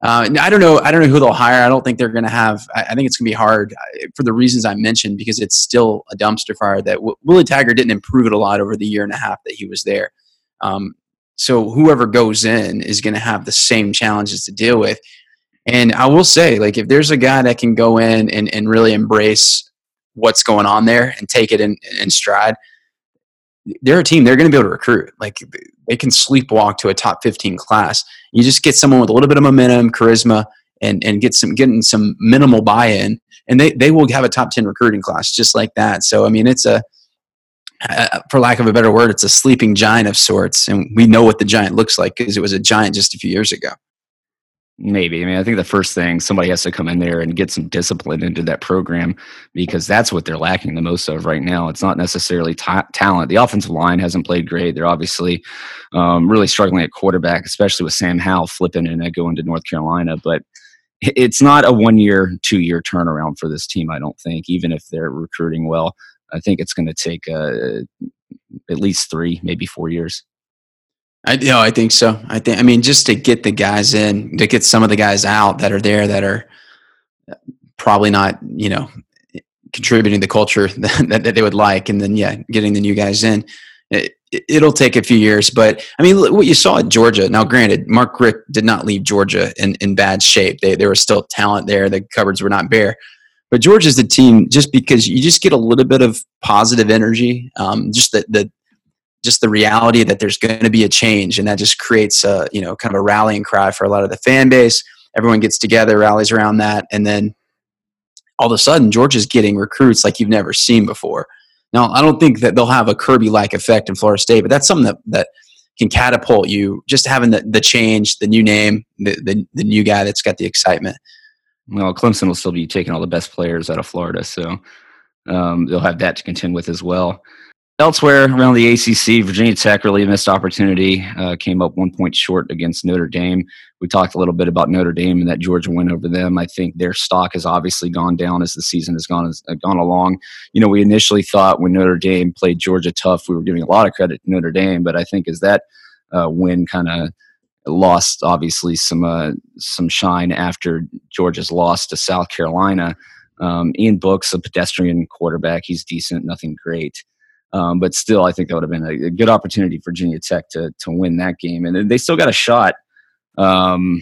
C: uh, I don't know. I don't know who they'll hire. I don't think they're going to have. I, I, think it's going to be hard uh, for the reasons I mentioned because it's still a dumpster fire. That w- Willie Taggart didn't improve it a lot over the year and a half that he was there. Um, so whoever goes in is going to have the same challenges to deal with. And I will say, like, if there's a guy that can go in and, and really embrace what's going on there and take it in, in stride, they're a team. They're going to be able to recruit. Like, they can sleepwalk to a top 15 class. You just get someone with a little bit of momentum, charisma, and, and get some getting some minimal buy-in, and they, they will have a top 10 recruiting class just like that. So, I mean, it's a – uh, for lack of a better word, it's a sleeping giant of sorts. And we know what the giant looks like because it was a giant just a few years ago.
B: Maybe. I mean, I think the first thing somebody has to come in there and get some discipline into that program because that's what they're lacking the most of right now. It's not necessarily ta- talent. The offensive line hasn't played great. They're obviously um, really struggling at quarterback, especially with Sam Howell flipping and going to North Carolina. But it's not a one year, two year turnaround for this team, I don't think, even if they're recruiting well. I think it's going to take uh, at least three, maybe four years.
C: I you know, I think so. I think I mean just to get the guys in, to get some of the guys out that are there that are probably not, you know, contributing the culture that, that they would like, and then yeah, getting the new guys in. It, it'll take a few years, but I mean, what you saw at Georgia. Now, granted, Mark Richt did not leave Georgia in, in bad shape. They, there was still talent there. The cupboards were not bare, but Georgia's the team just because you just get a little bit of positive energy, um, just the, the just the reality that there's going to be a change, and that just creates a you know kind of a rallying cry for a lot of the fan base. Everyone gets together, rallies around that, and then all of a sudden, Georgia's getting recruits like you've never seen before. Now, I don't think that they'll have a Kirby-like effect in Florida State, but that's something that that can catapult you. Just having the, the change, the new name, the, the the new guy that's got the excitement
B: well, Clemson will still be taking all the best players out of Florida, so um, they'll have that to contend with as well. Elsewhere around the ACC, Virginia Tech really missed opportunity. Uh, came up one point short against Notre Dame. We talked a little bit about Notre Dame and that Georgia win over them. I think their stock has obviously gone down as the season has gone has gone along. You know, we initially thought when Notre Dame played Georgia tough, we were giving a lot of credit to Notre Dame, but I think as that uh, win kind of lost, obviously some uh, some shine after Georgia's loss to South Carolina. Um, Ian Book's a pedestrian quarterback. He's decent, nothing great. Um, but still, I think that would have been a, a, good opportunity for Virginia Tech to to win that game, and they still got a shot. Um,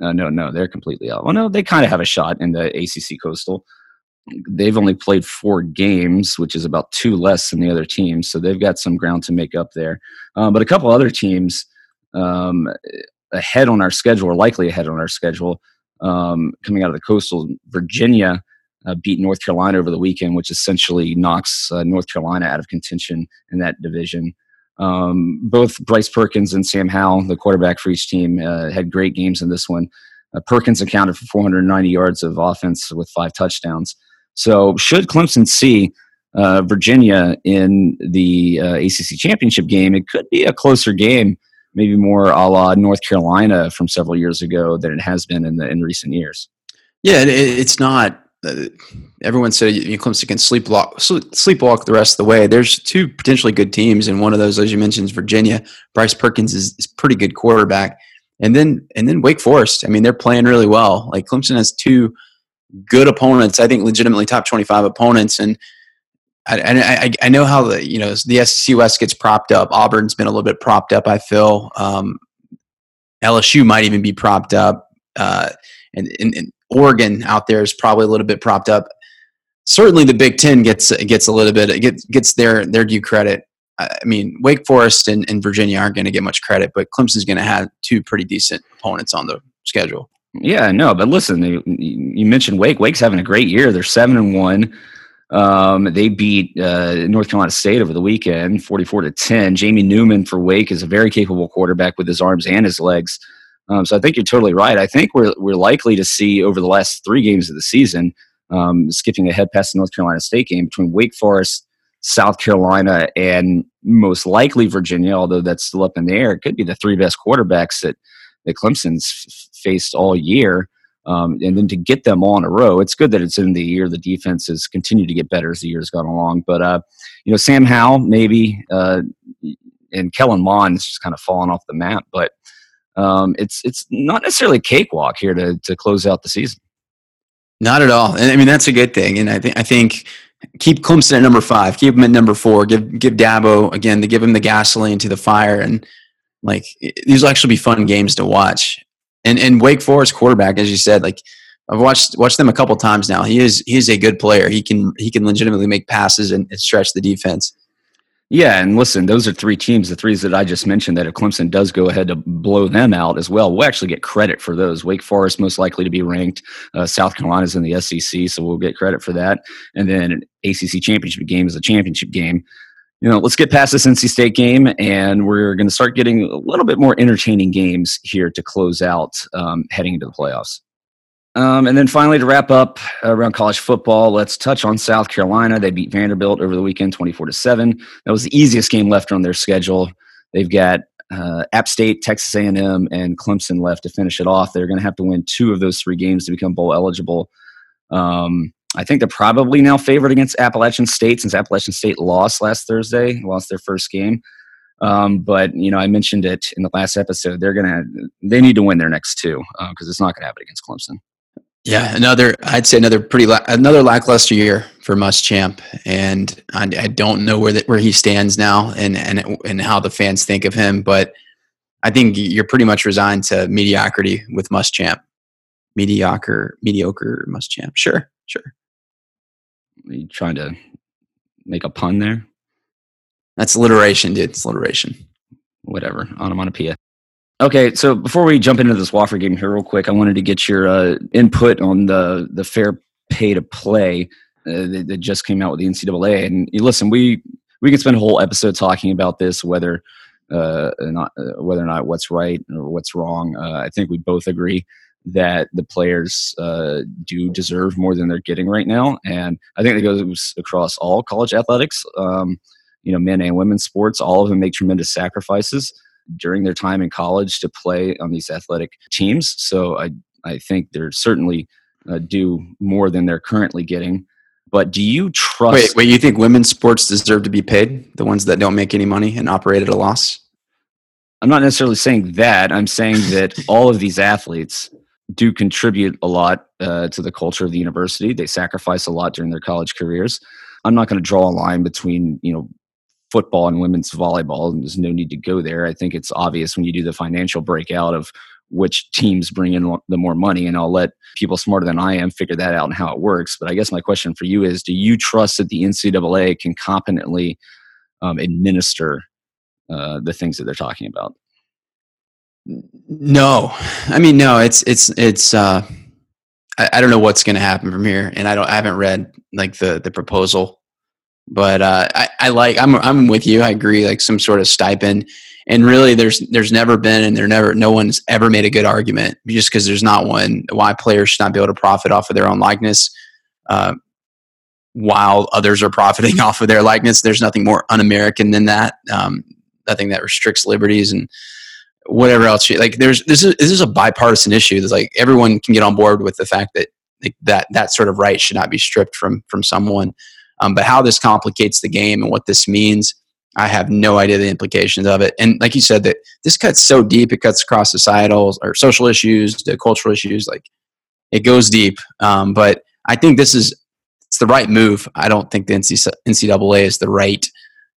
B: uh, no, no, they're completely out. Well, no, they kind of have a shot in the ACC Coastal. They've only played four games, which is about two less than the other teams, so they've got some ground to make up there. Um, but a couple other teams um, ahead on our schedule, or likely ahead on our schedule, um, coming out of the Coastal, Virginia uh, beat North Carolina over the weekend, which essentially knocks uh, North Carolina out of contention in that division. Um, both Bryce Perkins and Sam Howell, the quarterback for each team, uh, had great games in this one. Uh, Perkins accounted for 490 yards of offense with five touchdowns. So, should Clemson see uh, Virginia in the uh, ACC championship game, it could be a closer game, maybe more a la North Carolina from several years ago than it has been in the in recent years.
C: Yeah, it's not everyone said you Clemson can sleepwalk, sleepwalk the rest of the way. There's two potentially good teams, and one of those, as you mentioned, is Virginia. Bryce Perkins is, is pretty good quarterback, and then and then Wake Forest. I mean, they're playing really well. Like Clemson has two good opponents. I think legitimately top 25 opponents, and I, I, I know how the you know the SEC West gets propped up. Auburn's been a little bit propped up. I feel um, LSU might even be propped up, uh, and, and, and Oregon out there is probably a little bit propped up. Certainly, the Big Ten gets gets a little bit gets gets their their due credit. I mean, Wake Forest and, and Virginia aren't going to get much credit, but Clemson's going to have two pretty decent opponents on the schedule.
B: Yeah, no, but listen, you, you mentioned Wake. Wake's having a great year. They're seven and one. Um, they beat uh, North Carolina State over the weekend, forty-four to ten. Jamie Newman for Wake is a very capable quarterback with his arms and his legs. Um, so I think you're totally right. I think we're we're likely to see over the last three games of the season, um, skipping ahead past the North Carolina State game between Wake Forest, South Carolina, and most likely Virginia. Although that's still up in the air, it could be the three best quarterbacks that that Clemson's f- faced all year. Um, and then to get them all in a row, it's good that it's in the year. The defense has continued to get better as the year's gone along. But uh, you know, Sam Howell maybe, uh, and Kellen Mond is just kind of fallen off the map, but um, it's it's not necessarily a cakewalk here to to close out the season.
C: Not at all, and I mean that's a good thing. And I think I think keep Clemson at number five, keep him at number four, give give Dabo again to give him the gasoline to the fire, and like these will actually be fun games to watch. And and Wake Forest quarterback, as you said, like I've watched watched them a couple times now. He is he is a good player. He can he can legitimately make passes and, and stretch the defense.
B: Yeah, and listen, those are three teams, the threes that I just mentioned, that if Clemson does go ahead to blow them out as well, we'll actually get credit for those. Wake Forest most likely to be ranked. Uh, South Carolina's in the SEC, so we'll get credit for that. And then an ACC championship game is a championship game. You know, let's get past this NC State game, and we're going to start getting a little bit more entertaining games here to close out um, heading into the playoffs. Um, and then finally, to wrap up around college football, let's touch on South Carolina. They beat Vanderbilt over the weekend, twenty-four to seven. That was the easiest game left on their schedule. They've got uh, App State, Texas A&M, and Clemson left to finish it off. They're going to have to win two of those three games to become bowl eligible. Um, I think they're probably now favored against Appalachian State since Appalachian State lost last Thursday, lost their first game. Um, but you know, I mentioned it in the last episode. They're gonna they need to win their next two because uh, it's not gonna happen against Clemson.
C: Yeah, another I'd say another pretty la- another lackluster year for Muschamp, and I, I don't know where that where he stands now and and and how the fans think of him, but I think you're pretty much resigned to mediocrity with Muschamp. Mediocre, mediocre Muschamp. Sure, sure.
B: Are you trying to make a pun there?
C: That's alliteration, dude. It's alliteration.
B: Whatever. Onomatopoeia. Okay, so before we jump into this Wofford game here, real quick, I wanted to get your uh, input on the the fair pay to play uh, that, that, just came out with the NCAA. And listen, we we could spend a whole episode talking about this, whether uh, not uh, whether or not what's right or what's wrong. Uh, I think we both agree that the players uh, do deserve more than they're getting right now, and I think that goes across all college athletics. Um, you know, men and women's sports. All of them make tremendous sacrifices during their time in college to play on these athletic teams. So I, I think they're certainly uh, do more than they're currently getting. But do you trust?
C: Wait, wait, you think women's sports deserve to be paid? The ones that don't make any money and operate at a loss?
B: I'm not necessarily saying that. I'm saying that all of these athletes do contribute a lot uh, to the culture of the university. They sacrifice a lot during their college careers. I'm not going to draw a line between you know football and women's volleyball, and there's no need to go there. I think it's obvious when you do the financial breakout of which teams bring in the more money, and I'll let people smarter than I am figure that out and how it works. But I guess my question for you is: Do you trust that the NCAA can competently um, administer uh, the things that they're talking about?
C: No, I mean no. It's it's it's. Uh, I, I don't know what's going to happen from here, and I don't. I haven't read like the the proposal, but uh, I, I like. I'm I'm with you. I agree. Like some sort of stipend, and really, there's there's never been, and there never no one's ever made a good argument just because there's not one why players should not be able to profit off of their own likeness. Uh, while others are profiting off of their likeness, there's nothing more un-American than that. Um, nothing that restricts liberties and whatever else. Like there's this is this is a bipartisan issue. There's like everyone can get on board with the fact that like, that that sort of right should not be stripped from from someone. Um, but how this complicates the game and what this means, I have no idea the implications of it. And like you said, that this cuts so deep, it cuts across societal or social issues, the cultural issues. Like it goes deep. Um, but I think this is it's the right move. I don't think the NCAA is the right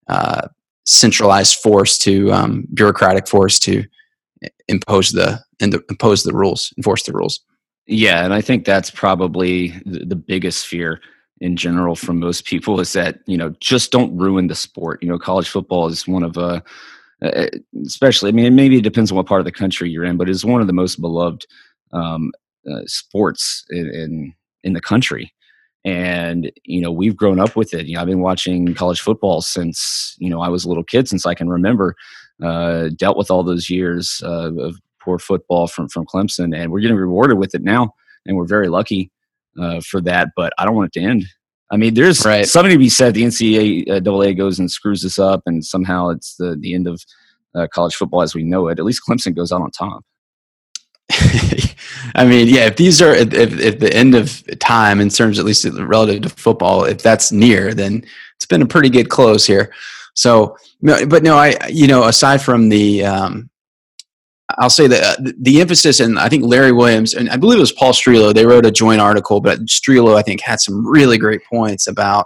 C: uh, centralized force to um, bureaucratic force to impose the impose the rules, enforce the rules.
B: Yeah, and I think that's probably the biggest fear in general from most people is that you know just don't ruin the sport. You know, college football is one of a uh, uh, especially. I mean, maybe it depends on what part of the country you're in, but it's one of the most beloved um, uh, sports in, in in the country and you know we've grown up with it you know i've been watching college football since you know i was a little kid since i can remember uh, dealt with all those years uh, of poor football from from clemson and we're getting rewarded with it now and we're very lucky uh, for that but i don't want it to end i mean there's right. something to be said the ncaa goes and screws this up and somehow it's the, the end of uh, college football as we know it at least clemson goes out on top
C: I mean, yeah, if these are if, if the end of time in terms, at least relative to football, if that's near, then it's been a pretty good close here. So, but no, I you know, aside from the, um, I'll say that uh, the emphasis, and I think Larry Williams and I believe it was Paul Strelow. They wrote a joint article, but Strelow I think had some really great points about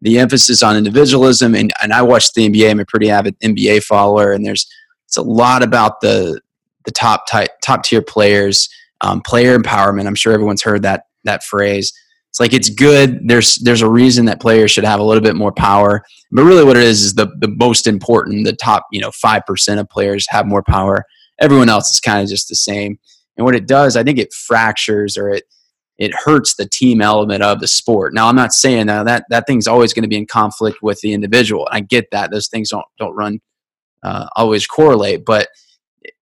C: the emphasis on individualism. And and I watched the NBA. I'm a pretty avid NBA follower, and there's it's a lot about the the top type, top tier players, um, player empowerment. I'm sure everyone's heard that that phrase. It's like it's good. There's there's a reason that players should have a little bit more power. But really, what it is is the the most important. The top you know five percent of players have more power. Everyone else is kind of just the same. And what it does, I think it fractures or it it hurts the team element of the sport. Now, I'm not saying that that, that thing's always going to be in conflict with the individual. I get that those things don't don't run uh, always correlate, but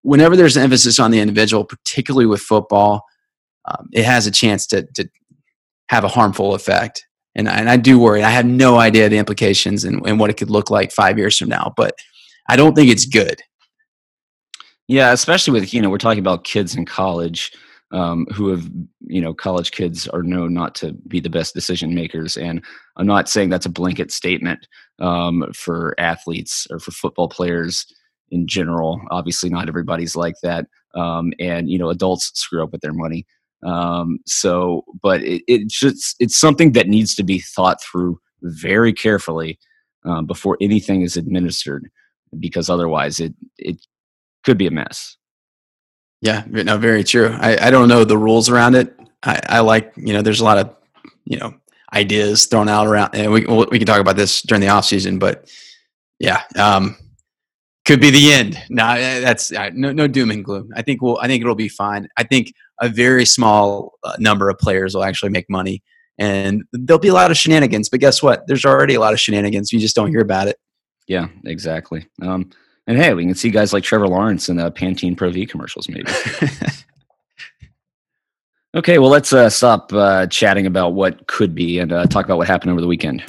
C: whenever there's an emphasis on the individual, particularly with football, um, it has a chance to, to have a harmful effect. And, and I do worry. I have no idea the implications and, and what it could look like five years from now, but I don't think it's good.
B: Yeah, especially with, you know, we're talking about kids in college um, who have, you know, college kids are known not to be the best decision makers. And I'm not saying that's a blanket statement um, for athletes or for football players in general. Obviously, not everybody's like that, um, and you know, adults screw up with their money. Um, so, but it, it just it's something that needs to be thought through very carefully um, before anything is administered, because otherwise, it it could be a mess.
C: Yeah, no, very true. I, I don't know the rules around it. I, I like you know, there's a lot of you know ideas thrown out around, and we we can talk about this during the off season, but yeah. Um, could be the end. No, that's uh, no, no doom and gloom. I think we'll. I think it'll be fine. I think a very small uh, number of players will actually make money, and there'll be a lot of shenanigans. But guess what? There's already a lot of shenanigans. You just don't hear about it.
B: Yeah, exactly. Um, and hey, we can see guys like Trevor Lawrence in the Pantene Pro V commercials, maybe. okay, well, let's uh, stop uh, chatting about what could be and uh, talk about what happened over the weekend.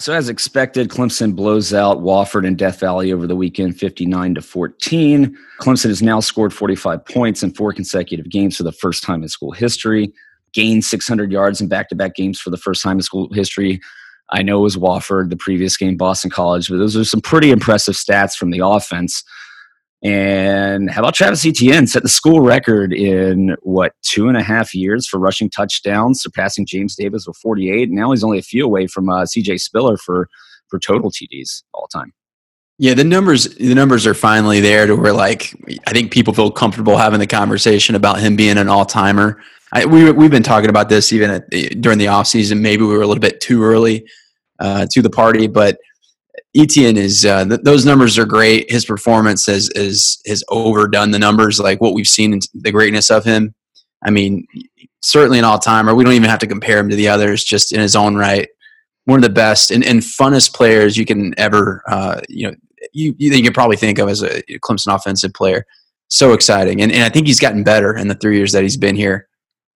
B: So as expected, Clemson blows out Wofford and Death Valley over the weekend, 59 to 14. Clemson has now scored 45 points in four consecutive games for the first time in school history. Gained 600 yards in back-to-back games for the first time in school history. I know it was Wofford, the previous game, Boston College, but those are some pretty impressive stats from the offense. And how about Travis Etienne set the school record in what two and a half years for rushing touchdowns, surpassing James Davis with 48. And now he's only a few away from uh, CJ Spiller for for total TDs all time.
C: Yeah, the numbers the numbers are finally there to where like I think people feel comfortable having the conversation about him being an all timer. We we've been talking about this even at, during the off season. Maybe we were a little bit too early uh, to the party, but Etienne is uh, th- those numbers are great. His performance has is has overdone the numbers like what we've seen in the greatness of him. I mean, certainly an all timer. We don't even have to compare him to the others. Just in his own right, one of the best and, and funnest players you can ever uh, you know you you can probably think of as a Clemson offensive player. So exciting, and and I think he's gotten better in the three years that he's been here.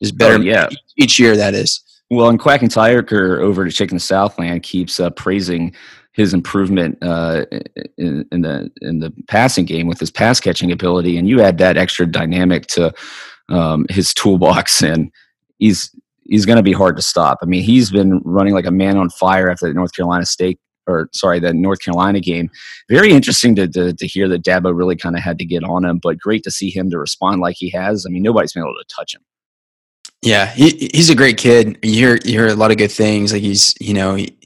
C: Just better, oh, yeah. Each year that is.
B: Well, and Quacking Tiger over to Chicken Southland keeps uh, praising his improvement uh, in, in, the in the passing game with his pass catching ability, and you add that extra dynamic to um, his toolbox, and he's he's going to be hard to stop. I mean, he's been running like a man on fire after the North Carolina State or sorry, the North Carolina game. Very interesting to to, to hear that Dabo really kind of had to get on him, but great to see him to respond like he has. I mean, nobody's been able to touch him.
C: Yeah, he, he's a great kid. You hear you hear a lot of good things. Like he's you know he,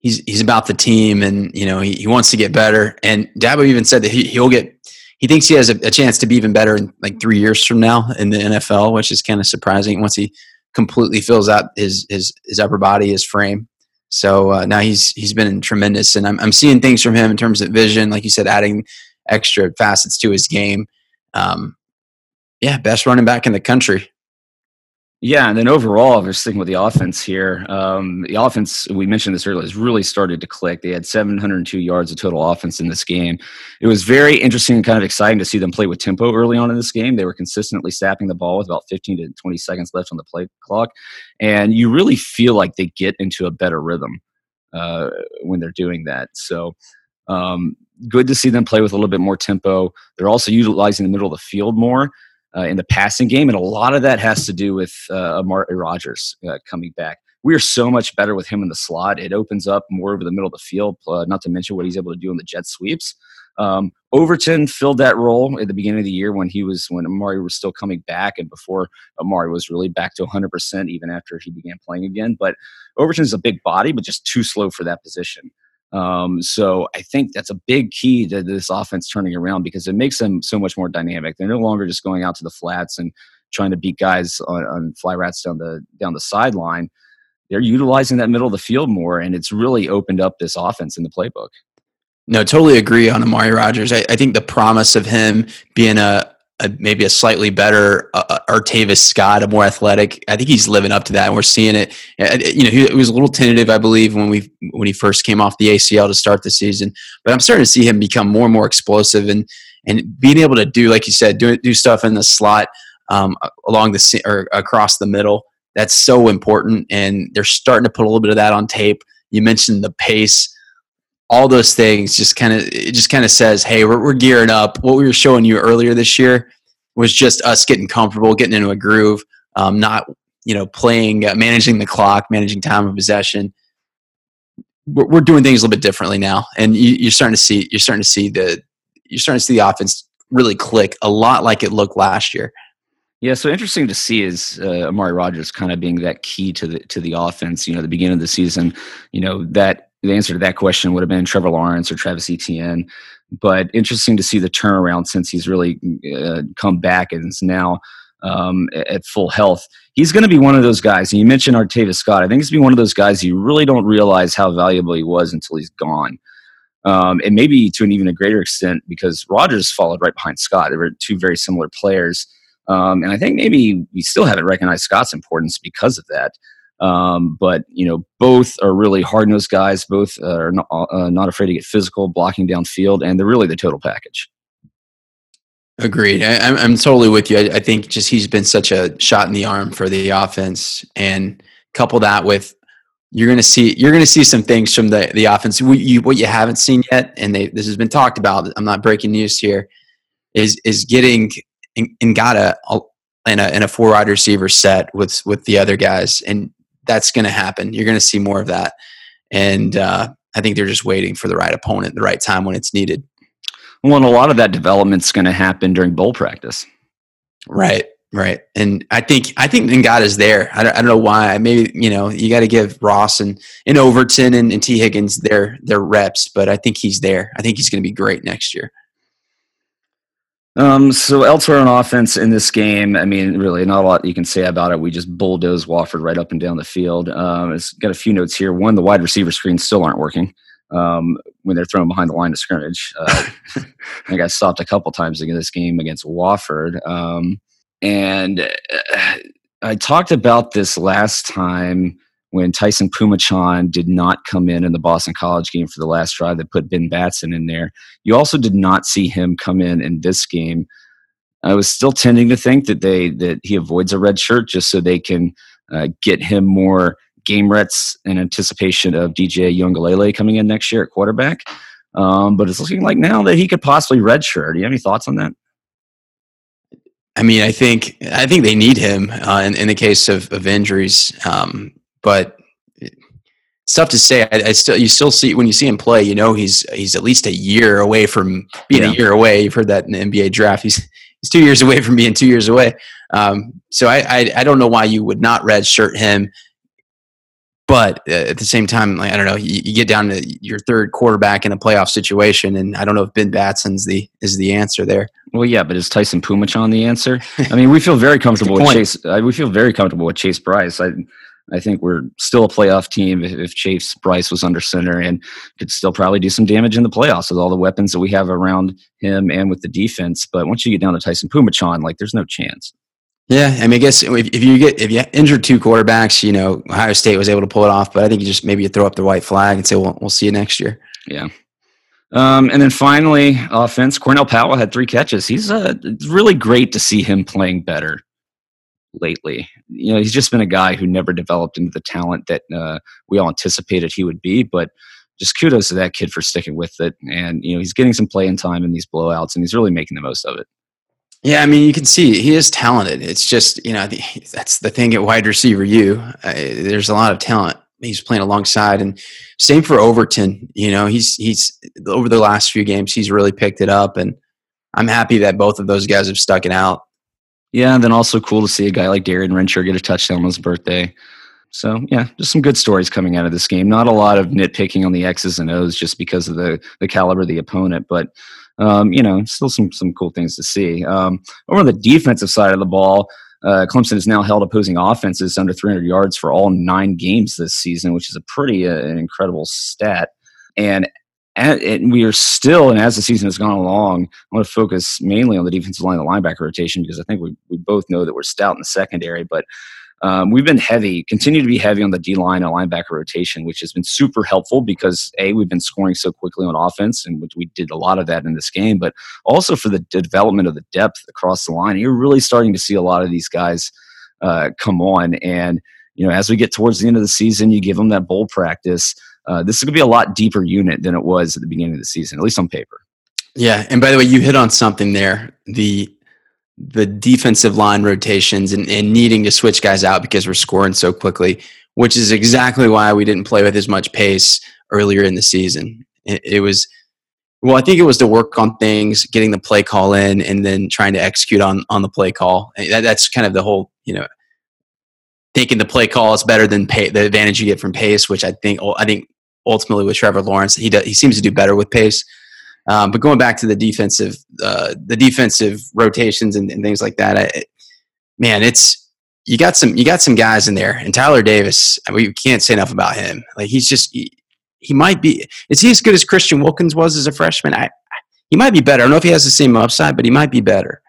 C: he's he's about the team and you know he, he wants to get better. And Dabo even said that he, he'll get he thinks he has a, a, chance to be even better in like three years from now in the NFL, which is kind of surprising once he completely fills out his his his upper body, his frame. So uh, now he's he's been tremendous, and I'm I'm seeing things from him in terms of vision, like you said, adding extra facets to his game. Um, yeah, best running back in the country.
B: Yeah, and then overall, we're sticking with the offense here, um, the offense we mentioned this earlier has really started to click. They had 702 yards of total offense in this game. It was very interesting and kind of exciting to see them play with tempo early on in this game. They were consistently snapping the ball with about 15 to 20 seconds left on the play clock, and you really feel like they get into a better rhythm uh, when they're doing that. So. Um, good to see them play with a little bit more tempo. They're also utilizing the middle of the field more uh, in the passing game, and a lot of that has to do with uh, Amari Rogers uh, coming back. We are so much better with him in the slot. It opens up more over the middle of the field. Uh, not to mention what he's able to do in the jet sweeps. Um, Overton filled that role at the beginning of the year when he was when Amari was still coming back and before Amari was really back to 100% even after he began playing again. But Overton is a big body, but just too slow for that position. Um, so I think that's a big key to this offense turning around because it makes them so much more dynamic. They're no longer just going out to the flats and trying to beat guys on, on fly rats down the down the sideline. They're utilizing that middle of the field more, and it's really opened up this offense in the playbook.
C: No, totally agree on Amari Rogers. I, I think the promise of him being a, a maybe a slightly better uh, uh Artavis Scott, a more athletic. I think he's living up to that, and we're seeing it. You know, he was a little tentative, I believe, when we when he first came off the ACL to start the season. But I'm starting to see him become more and more explosive, and and being able to do, like you said, do do stuff in the slot um, along the or across the middle. That's so important, and they're starting to put a little bit of that on tape. You mentioned the pace all those things just kind of it just kind of says hey we're, we're gearing up what we were showing you earlier this year was just us getting comfortable getting into a groove um, not you know playing uh, managing the clock managing time of possession we're, we're, doing things a little bit differently now and you, are starting to see you're starting to see the you're starting to see the offense really click a lot like it looked last year
B: yeah, so interesting to see is uh, Amari Rogers kind of being that key to the to the offense. You know, the beginning of the season, you know that the answer to that question would have been Trevor Lawrence or Travis Etienne. But interesting to see the turnaround since he's really uh, come back and is now um, at full health. He's going to be one of those guys. And you mentioned Artavis Scott. I think he's going to be one of those guys you really don't realize how valuable he was until he's gone. Um, and maybe to an even a greater extent because Rogers followed right behind Scott. They were two very similar players. Um, and I think maybe we still haven't recognized Scott's importance because of that. Um, but you know, both are really hard nosed guys. Both are not, uh, not afraid to get physical, blocking downfield, and they're really the total package.
C: Agreed. I, am I'm totally with you. I, I, think just he's been such a shot in the arm for the offense, and couple that with you're going to see you're going to see some things from the the offense. What you, what you haven't seen yet, and they, this has been talked about. I'm not breaking news here. Is is getting Ngata in a in a four wide receiver set with with the other guys, and that's going to happen. You're going to see more of that, and uh, I think they're just waiting for the right opponent, the right time when it's needed.
B: Well, and a lot of that development's going to happen during bowl practice.
C: Right. Right. And I think I think God is there. I don't, I don't know why. Maybe, you know, you got to give Ross and, and Overton and, and Tee Higgins their their reps, but I think he's there. I think he's going to be great next year.
B: Um, so elsewhere on offense in this game, I mean, really not a lot you can say about it. We just bulldozed Wofford right up and down the field. Um, it's got a few notes here. One, the wide receiver screens still aren't working um, when they're thrown behind the line of scrimmage. Uh, I got stopped a couple times in this game against Wofford. Um, and uh, I talked about this last time when Taisun Phommachanh did not come in in the Boston College game for the last drive that put Ben Batson in there. You also did not see him come in in this game. I was still tending to think that they that he avoids a red shirt just so they can uh, get him more game reps in anticipation of DJ Uiagalelei coming in next year at quarterback. Um, but it's looking like now that he could possibly redshirt. Do you have any thoughts on that?
C: I mean, I think I think they need him uh, in, in the case of, of injuries, um, but it's tough to say. I, I, still you still see when you see him play, you know he's he's at least a year away from being yeah. a year away. You've heard that in the NBA draft. He's he's two years away from being two years away. Um, so I, I, I don't know why you would not redshirt him. But uh, at the same time, like, I don't know, you, you, get down to your third quarterback in a playoff situation, and I don't know if Ben Batson's the is the answer there.
B: Well, yeah, but is Taisun Phommachanh the answer? I mean, we feel very comfortable with Chase. Uh, we feel very comfortable with Chase Brice. I, I think we're still a playoff team if, if, Chase Brice was under center and could still probably do some damage in the playoffs with all the weapons that we have around him and with the defense. But once you get down to Taisun Phommachanh, like there's no chance.
C: Yeah, I mean, I guess if, if you get if you injured two quarterbacks, you know, Ohio State was able to pull it off, but I think you just maybe you throw up the white flag and say, "Well, we'll see you next year."
B: Yeah. Um, and then finally, offense. Cornell Powell had three catches. He's uh, it's really great to see him playing better lately. You know, he's just been a guy who never developed into the talent that uh, we all anticipated he would be. But just kudos to that kid for sticking with it. And you know, he's getting some playing time in these blowouts, and he's really making the most of it.
C: Yeah, I mean, you can see he is talented. It's just you know the, that's the thing at wide receiver. You uh, there's a lot of talent. He's playing alongside, and same for Overton. You know, he's he's over the last few games he's really picked it up, and I'm happy that both of those guys have stuck it out.
B: Yeah, and then also cool to see a guy like Darian Rencher get a touchdown on his birthday. So yeah, just some good stories coming out of this game. Not a lot of nitpicking on the X's and O's just because of the the caliber of the opponent, but um, you know, still some some cool things to see. Um, over on the defensive side of the ball, uh, Clemson has now held opposing offenses under 300 yards for all nine games this season, which is a pretty uh, incredible stat. And and we are still, and as the season has gone along, I want to focus mainly on the defensive line, the linebacker rotation, because I think we, we both know that we're stout in the secondary. But um, we've been heavy, continue to be heavy on the D line and linebacker rotation, which has been super helpful because a we've been scoring so quickly on offense, and we did a lot of that in this game. But also for the development of the depth across the line, you're really starting to see a lot of these guys uh, come on. And you know, as we get towards the end of the season, you give them that bowl practice. Uh, this is going to be a lot deeper unit than it was at the beginning of the season, at least on paper.
C: Yeah, and by the way, you hit on something there. The the defensive line rotations and, and needing to switch guys out because we're scoring so quickly, which is exactly why we didn't play with as much pace earlier in the season. It, it was, well, I think it was to work on things, getting the play call in, and then trying to execute on on the play call. That, that's kind of the whole, you know, thinking the play call is better than pay, the advantage you get from pace, which I think oh I think ultimately with Trevor Lawrence, he does, he seems to do better with pace. Um, but going back to the defensive, uh, the defensive rotations and, and things like that, I, man, it's you got some you got some guys in there, and Tyler Davis. I mean, we can't say enough about him. Like he's just he, he might be. Is he as good as Christian Wilkins was as a freshman? I he might be better. I don't know if he has the same upside, but he might be better.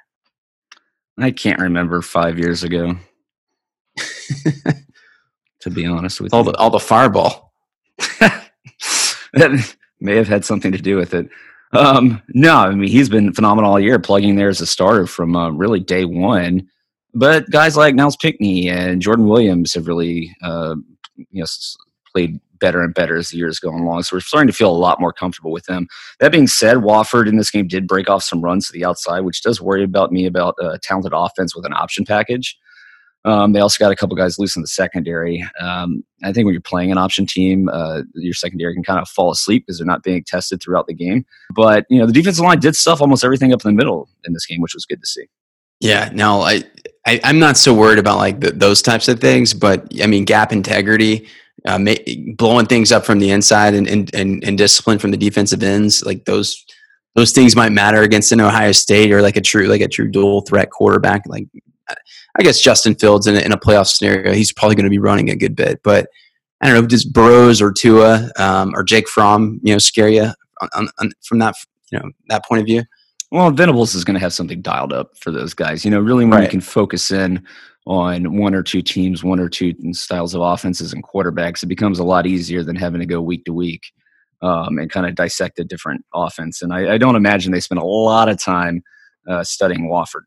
B: I can't remember five years ago. to be honest with
C: all
B: you,
C: the all the fireball
B: that may have had something to do with it. Um, no, I mean he's been phenomenal all year, plugging there as a starter from uh, really day one. But guys like Nyles Pinckney and Jordan Williams have really, uh, you know, played better and better as the years go along. So we're starting to feel a lot more comfortable with them. That being said, Wofford in this game did break off some runs to the outside, which does worry about me about a talented offense with an option package. Um, they also got a couple guys loose in the secondary. Um, I think when you're playing an option team, uh, your secondary can kind of fall asleep because they're not being tested throughout the game. But you know, the defensive line did stuff almost everything up in the middle in this game, which was good to see.
C: Yeah, no, I, I am not so worried about like the, those types of things, but I mean gap integrity, uh, ma- blowing things up from the inside, and, and and and discipline from the defensive ends, like those those things might matter against an Ohio State or like a true like a true dual threat quarterback. Like I guess Justin Fields in a, in a playoff scenario, he's probably going to be running a good bit, but I don't know, does Burrows or Tua um, or Jake Fromm, you know, scare you on, on, from that you know that point of view?
B: Well, Venables is going to have something dialed up for those guys. You know, really when right. you can focus in on one or two teams, one or two styles of offenses and quarterbacks, it becomes a lot easier than having to go week to week um, and kind of dissect a different offense. And I, I, don't imagine they spend a lot of time uh, studying Wofford.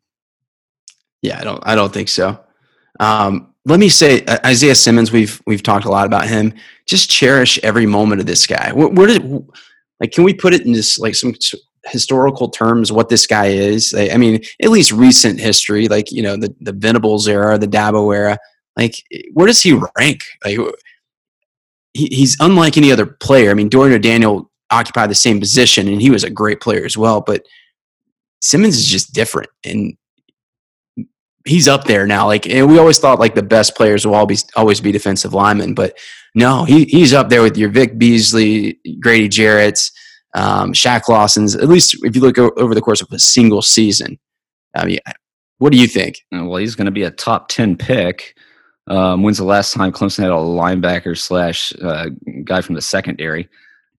C: Yeah, I don't. I don't think so. Um, let me say uh, Isaiah Simmons. We've we've talked a lot about him. Just cherish every moment of this guy. Where, did like can we put it in just like some historical terms what this guy is. I mean, at least recent history, like you know the the Venables era, the Dabo era. Like, where does he rank? Like, he, he's unlike any other player. I mean, Dorian O'Daniel occupied the same position, and he was a great player as well. But Simmons is just different, and he's up there now. Like, and we always thought like the best players will always always be defensive linemen, but no, he he's up there with your Vic Beasley, Grady Jarrett's um, Shaq Lawson's, at least if you look over the course of a single season. I mean, what do you think?
B: Uh, well, he's going to be a top 10 pick. Um, when's the last time Clemson had a linebacker slash uh, guy from the secondary?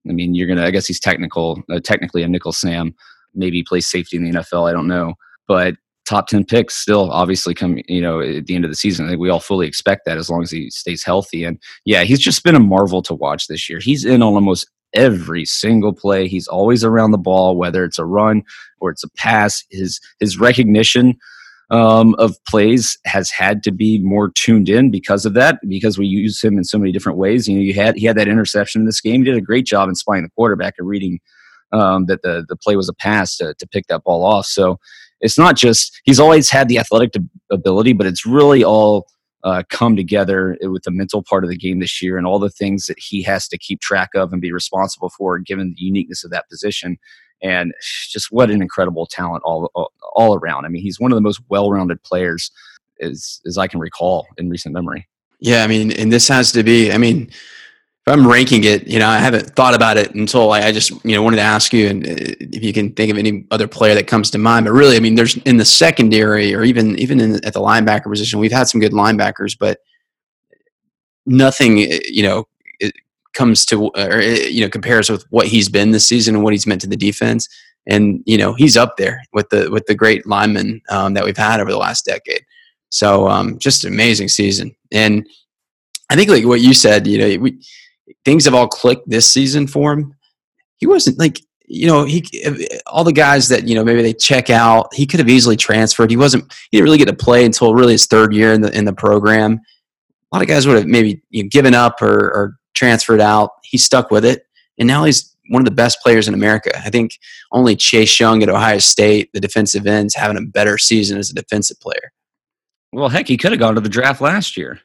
B: I mean, you're to, I guess he's technical, uh, technically a nickel Sam. Maybe plays safety in the NFL. I don't know. But top 10 picks still obviously come you know at the end of the season i think we all fully expect that as long as he stays healthy and yeah he's just been a marvel to watch this year he's in on almost every single play. He's always around the ball, whether it's a run or it's a pass. His his recognition um, of plays has had to be more tuned in because of that. Because we use him in so many different ways. You know, you had he had that interception in this game. He did a great job in spying the quarterback and reading um, that the the play was a pass to to pick that ball off. So it's not just he's always had the athletic ability, but it's really all uh, come together with the mental part of the game this year and all the things that he has to keep track of and be responsible for, given the uniqueness of that position. And just what an incredible talent all all around. I mean, he's one of the most well-rounded players as as I can recall in recent memory.
C: Yeah, I mean, and this has to be. I mean, if I'm ranking it, you know, I haven't thought about it until I, I, just, you know, wanted to ask you and uh, if you can think of any other player that comes to mind. But really, I mean, there's in the secondary or even even in, at the linebacker position, we've had some good linebackers, but nothing, uh, you know, comes to or uh, you know compares with what he's been this season and what he's meant to the defense. And you know, he's up there with the with the great linemen um, that we've had over the last decade. So um, just an amazing season. And I think like what you said, you know, we things have all clicked this season for him. He wasn't like you know he all the guys that you know maybe they check out. He could have easily transferred. He wasn't. He didn't really get to play until really his third year in the in the program. A lot of guys would have maybe you know, given up or, or transferred out. He stuck with it, and now he's one of the best players in America. I think only Chase Young at Ohio State, the defensive ends, having a better season as a defensive player.
B: Well, heck, he could have gone to the draft last year.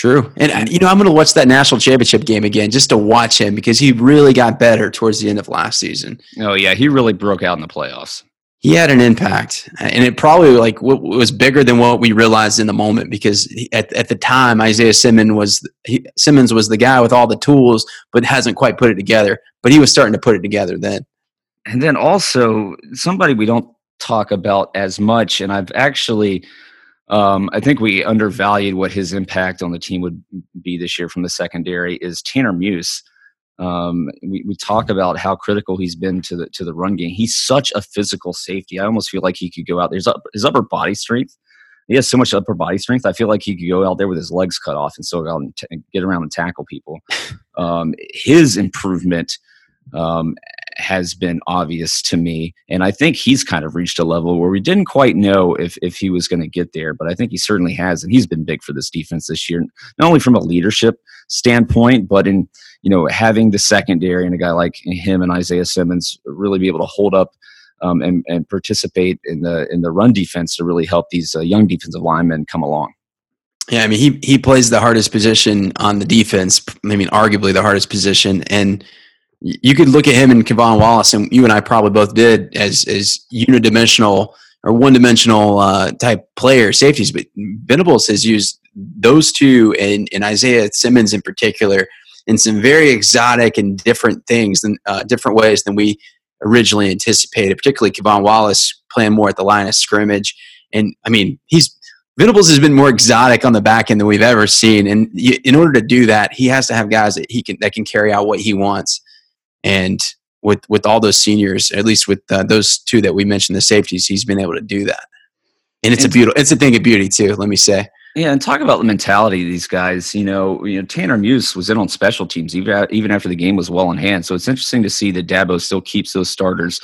C: True. And, you know, I'm going to watch that national championship game again just to watch him because he really got better towards the end of last season.
B: Oh, yeah. He really broke out in the playoffs.
C: He had an impact. And it probably like was bigger than what we realized in the moment because at, at the time, Isaiah Simmons was, he, Simmons was the guy with all the tools, but hasn't quite put it together. But he was starting to put it together then.
B: And then also, somebody we don't talk about as much, and I've actually – um, I think we undervalued what his impact on the team would be this year from the secondary. Is Tanner Muse? Um, we, we talk about how critical he's been to the to the run game. He's such a physical safety. I almost feel like he could go out there. His, up, his upper body strength. He has so much upper body strength. I feel like he could go out there with his legs cut off and still go out and t- get around and tackle people. Um, his improvement um, has been obvious to me. And I think he's kind of reached a level where we didn't quite know if, if he was going to get there, but I think he certainly has. And he's been big for this defense this year, not only from a leadership standpoint, but in, you know, having the secondary and a guy like him and Isaiah Simmons really be able to hold up um, and, and participate in the, in the run defense to really help these uh, young defensive linemen come along.
C: Yeah, I mean he he plays the hardest position on the defense. I mean, arguably the hardest position, and you could look at him and K'Von Wallace, and you and I probably both did as as unidimensional or one dimensional uh, type player safeties. But Venables has used those two and, and Isaiah Simmons in particular in some very exotic and different things than uh, different ways than we originally anticipated. Particularly K'Von Wallace playing more at the line of scrimmage, and I mean he's Venables has been more exotic on the back end than we've ever seen, and in order to do that, he has to have guys that he can that can carry out what he wants. And with with all those seniors, at least with uh, those two that we mentioned, the safeties, he's been able to do that. And it's a beautiful, it's a thing of beauty too. Let me say.
B: Yeah, and talk about the mentality of these guys. You know, you know, Tanner Muse was in on special teams even even after the game was well in hand. So it's interesting to see that Dabo still keeps those starters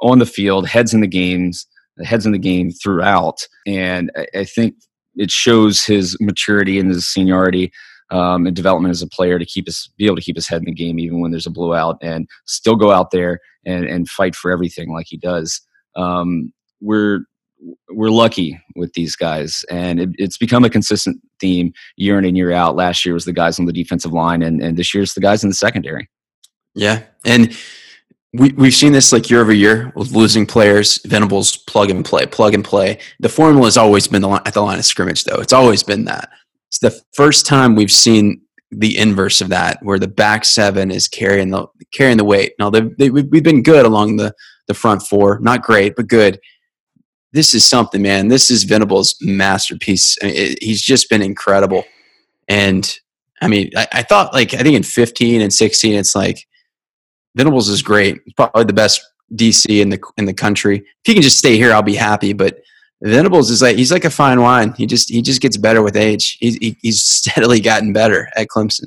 B: on the field, heads in the games, heads in the game throughout. And I, I think it shows his maturity and his seniority um, and development as a player to keep us be able to keep his head in the game even when there's a blowout and still go out there and, and fight for everything like he does. Um, we're we're lucky with these guys, and it, it's become a consistent theme year in and year out. Last year was the guys on the defensive line, and, and this year's the guys in the secondary.
C: Yeah, and we, we've seen this like year over year with losing players, Venables plug and play, plug and play. The formula has always been the, at the line of scrimmage, though. It's always been that. It's the first time we've seen the inverse of that, where the back seven is carrying the carrying the weight. Now they, they, we've been good along the the front four, not great, but good. This is something, man. This is Venables' masterpiece. I mean, it, he's just been incredible, and I mean, I, I thought like I think in 15 and 16, it's like Venables is great. Probably the best DC in the in the country. If he can just stay here, I'll be happy. But Venables is like he's like a fine wine. He just he just gets better with age. He's he, he's steadily gotten better at Clemson.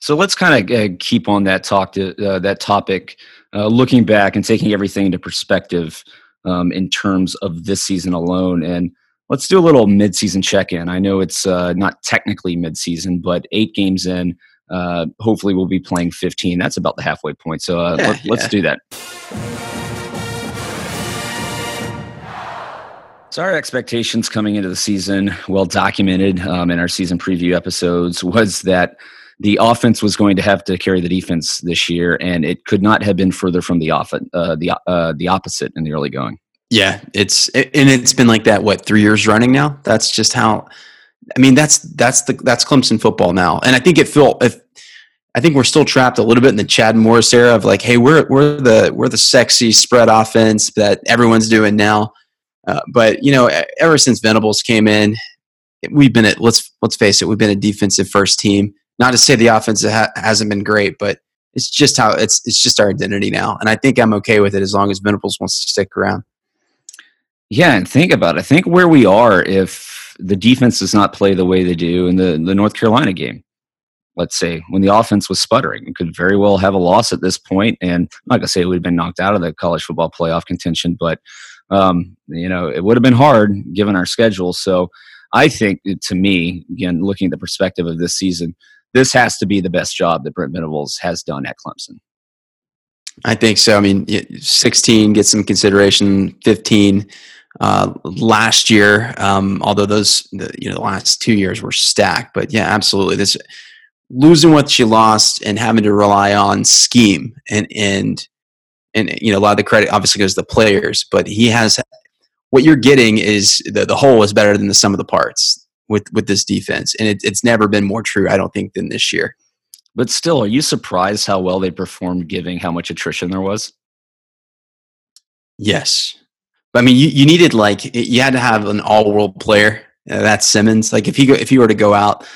B: So let's kind of uh, keep on that talk to uh, that topic, uh, looking back and taking everything into perspective um, in terms of this season alone. And let's do a little midseason check-in. I know it's uh, not technically midseason, but eight games in. Uh, hopefully, we'll be playing 15. That's about the halfway point. So uh, yeah, let, us do that. So our expectations coming into the season, well documented um, in our season preview episodes, was that the offense was going to have to carry the defense this year, and it could not have been further from the off- uh, the uh, the opposite in the early going.
C: Yeah, it's and it's been like that. What three years running now? That's just how. I mean, that's that's the that's Clemson football now, and I think it felt if I think we're still trapped a little bit in the Chad Morris era of like, hey, we're we're the we're the sexy spread offense that everyone's doing now. Uh, but you know, ever since Venables came in, we've been at let's let's face it, we've been a defensive first team. Not to say the offense ha- hasn't been great, but it's just how it's it's just our identity now, and I think I'm okay with it as long as Venables wants to stick around.
B: Yeah, and think about it. Think where we are if the defense does not play the way they do in the the North Carolina game. Let's say when the offense was sputtering, it could very well have a loss at this point, and I'm not gonna say it would have been knocked out of the college football playoff contention, but um, you know, it would have been hard given our schedule. So I think to me, again, looking at the perspective of this season, this has to be the best job that Brent Venables has done at Clemson.
C: I think so. I mean, 16 gets some consideration, 15 uh, last year, um, although those, the, you know, the last two years were stacked. But yeah, absolutely. This losing what she lost and having to rely on scheme and, and and you know a lot of the credit obviously goes to the players, but he has what you're getting is the the whole is better than the sum of the parts with with this defense, and it, it's never been more true, I don't think, than this year.
B: But still, are you surprised how well they performed, given how much attrition there was?
C: Yes, I mean you you needed like you had to have an all world player. Uh, that's Simmons. Like if he go, if he were to go out,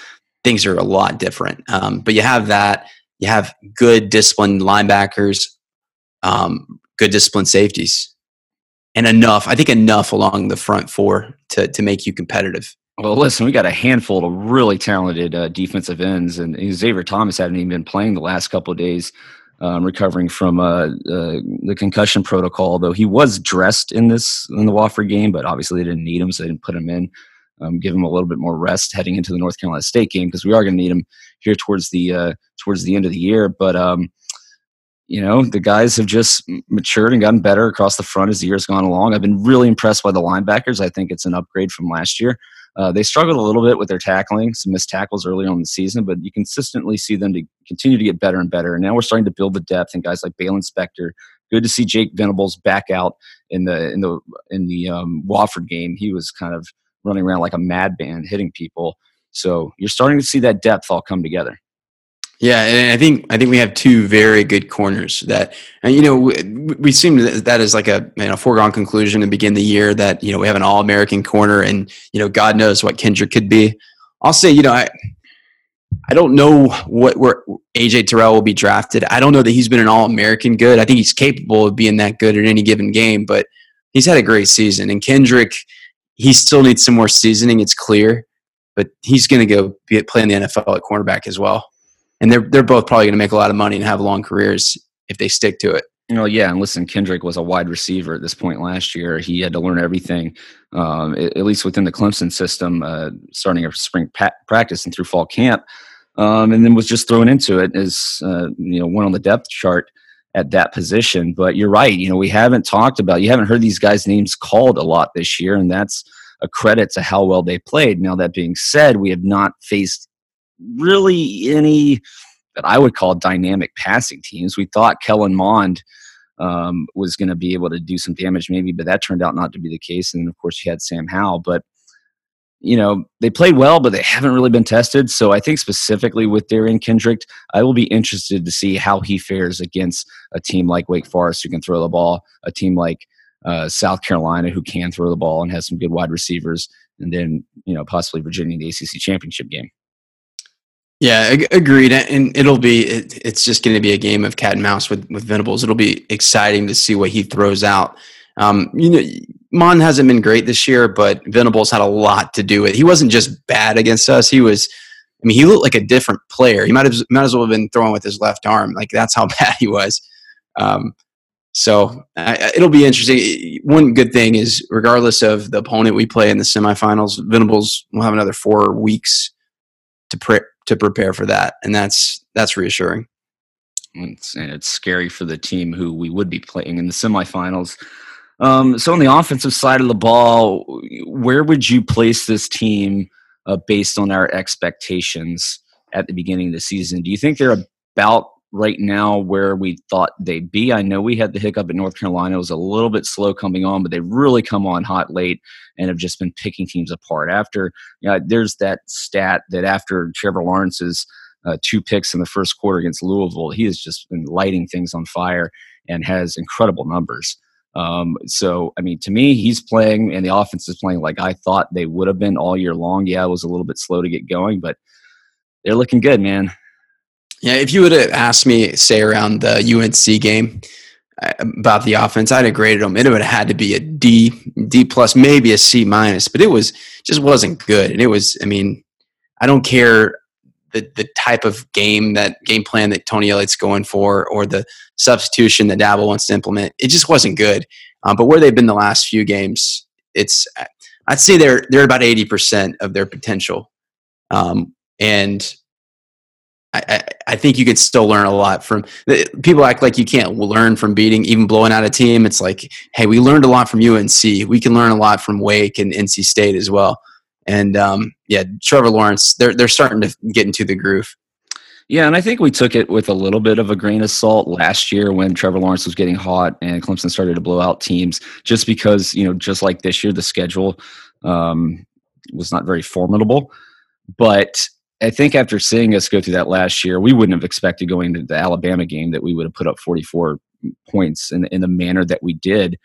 C: things are a lot different. Um, but you have that. You have good disciplined linebackers um, good discipline safeties, and enough. I think enough along the front four to to make you competitive.
B: Well, listen, we got a handful of really talented uh, defensive ends, and Xavier Thomas hadn't even been playing the last couple of days. um, recovering from uh, uh, the concussion protocol. Though he was dressed in this in the Wofford game, but obviously they didn't need him, so they didn't put him in. Um, give him a little bit more rest heading into the North Carolina State game because we are going to need him here towards the uh, towards the end of the year. But um, you know, the guys have just matured and gotten better across the front as the year's gone along. I've been really impressed by the linebackers. I think it's an upgrade from last year. Uh, they struggled a little bit with their tackling, some missed tackles early on in the season, but you consistently see them to continue to get better and better. And now we're starting to build the depth and guys like Baylon Spector. Good to see Jake Venables back out in the in the in the um, Wofford game. He was kind of running around like a madman, hitting people. So you're starting to see that depth all come together.
C: Yeah, and I think I think we have two very good corners that, and you know, we, we seem that, that is like a you know, foregone conclusion to begin the year that you know we have an All American corner, and you know, God knows what Kendrick could be. I'll say, you know, I I don't know what where AJ Terrell will be drafted. I don't know that he's been an All American good. I think he's capable of being that good in any given game, but he's had a great season. And Kendrick, he still needs some more seasoning. It's clear, but he's going to go be, play in the NFL at cornerback as well and they're they're both probably going to make a lot of money and have long careers if they stick to it.
B: You know, yeah, and listen, Kendrick was a wide receiver at this point last year. He had to learn everything, um, at, least within the Clemson system, uh, starting a spring pa- practice and through fall camp, um, and then was just thrown into it as uh, you know one on the depth chart at that position. But you're right. You know, we haven't talked about, you haven't heard these guys' names called a lot this year, and that's a credit to how well they played. Now that being said, we have not faced really any that I would call dynamic passing teams. We thought Kellen Mond um, was going to be able to do some damage, maybe, but that turned out not to be the case. And of course, you had Sam Howell, but you know they played well, but they haven't really been tested. So I think specifically with Derion Kendrick, I will be interested to see how he fares against a team like Wake Forest who can throw the ball, a team like uh, South Carolina who can throw the ball and has some good wide receivers, and then you know possibly Virginia in the ACC championship game.
C: Yeah, agreed. And it'll be it, it's just going to be a game of cat and mouse with with Venables. It'll be exciting to see what he throws out. Um, you know, Mond hasn't been great this year, but Venables had a lot to do with. It. He wasn't just bad against us. He was. I mean, he looked like a different player. He might have might as well have been throwing with his left arm. Like that's how bad he was. Um, so uh, it'll be interesting. One good thing is, regardless of the opponent we play in the semifinals, Venables will have another four weeks to pre- to prepare for that, and that's that's reassuring.
B: It's, and it's scary for the team who we would be playing in the semifinals. Um, so on the offensive side of the ball, where would you place this team uh, based on our expectations at the beginning of the season? Do you think they're about right now where we thought they'd be. I know we had the hiccup at North Carolina. It was a little bit slow coming on, but they've really come on hot late and have just been picking teams apart. After, you know, there's that stat that after Trevor Lawrence's uh, two picks in the first quarter against Louisville, he has just been lighting things on fire and has incredible numbers. Um, so, I mean, to me, he's playing and the offense is playing like I thought they would have been all year long. Yeah, it was a little bit slow to get going, but they're looking good, man.
C: Yeah, if you would have asked me, say around the UNC game uh, about the offense, I'd have graded them. It would have had to be a D, D plus, maybe a C minus, but it was just wasn't good. And it was, I mean, I don't care the the type of game that game plan that Tony Elliott's going for, or the substitution that Dabo wants to implement. It just wasn't good. Um, but where they've been the last few games, it's I'd say they're they're about eighty percent of their potential. Um, and I, I, think you could still learn a lot from people act like you can't learn from beating even blowing out a team. It's like hey we learned a lot from unc we can learn a lot from wake and nc state as well. And um, yeah trevor lawrence they're, they're starting to get into the groove.
B: Yeah, and I think we took it with a little bit of a grain of salt last year when Trevor Lawrence was getting hot and Clemson started to blow out teams, just because you know, just like this year, the schedule um, was not very formidable. But I think after seeing us go through that last year, we wouldn't have expected going to the Alabama game that we would have put up 44 points in, in the manner that we did,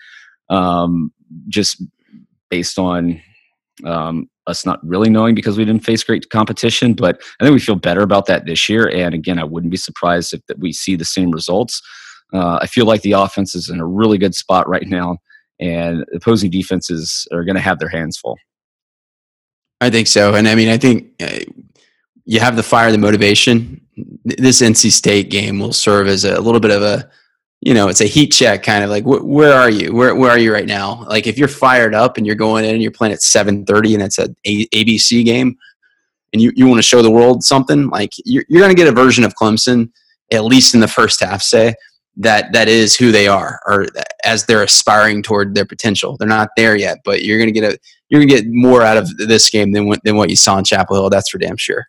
B: um, just based on um, us not really knowing because we didn't face great competition. But I think we feel better about that this year. And again, I wouldn't be surprised if we see the same results. Uh, I feel like the offense is in a really good spot right now, and opposing defenses are going to have their hands full.
C: I think so, and I mean, I think uh, you have the fire, the motivation. This NC State game will serve as a, a little bit of a, you know, it's a heat check kind of like, wh- where are you? Where, where are you right now? Like if you're fired up and you're going in and you're playing at 730 and it's a, a ABC game and you, you want to show the world something like you're, you're going to get a version of Clemson, at least in the first half, say that that is who they are or as they're aspiring toward their potential. They're not there yet, but you're going to get a, you're going to get more out of this game than than what you saw in Chapel Hill. That's for damn sure.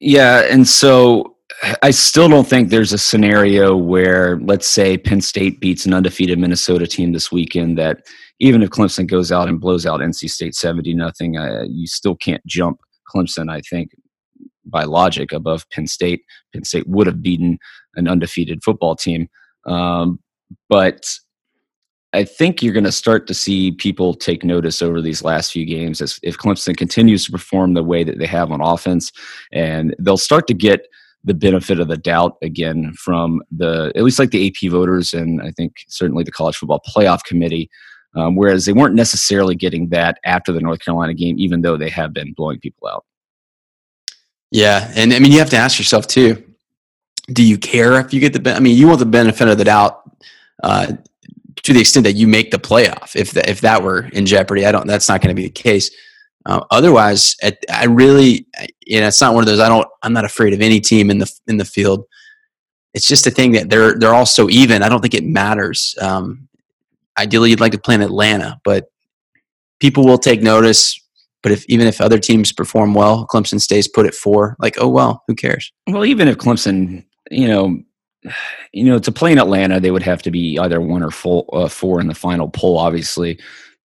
B: Yeah, and so I still don't think there's a scenario where, let's say, Penn State beats an undefeated Minnesota team this weekend. That even if Clemson goes out and blows out NC State seventy nothing, uh, you still can't jump Clemson. I think by logic above Penn State. Penn State would have beaten an undefeated football team, um, but I think you're going to start to see people take notice over these last few games as if Clemson continues to perform the way that they have on offense, and they'll start to get the benefit of the doubt again from the at least like the AP voters and I think certainly the college football playoff committee. Um, whereas they weren't necessarily getting that after the North Carolina game, even though they have been blowing people out.
C: Yeah, and I mean you have to ask yourself too: Do you care if you get the? I mean, you want the benefit of the doubt. Uh, to the extent that you make the playoff. If the, if that were in jeopardy, I don't. That's not going to be the case. Uh, otherwise, I really, you know, it's not one of those. I don't. I'm not afraid of any team in the in the field. It's just a thing that they're they're all so even. I don't think it matters. Um, ideally, you'd like to play in Atlanta, but people will take notice. But if even if other teams perform well, Clemson stays put at four. Like, oh well, who cares?
B: Well, even if Clemson, you know, you know, to play in Atlanta, they would have to be either one or four, uh, four in the final poll. Obviously,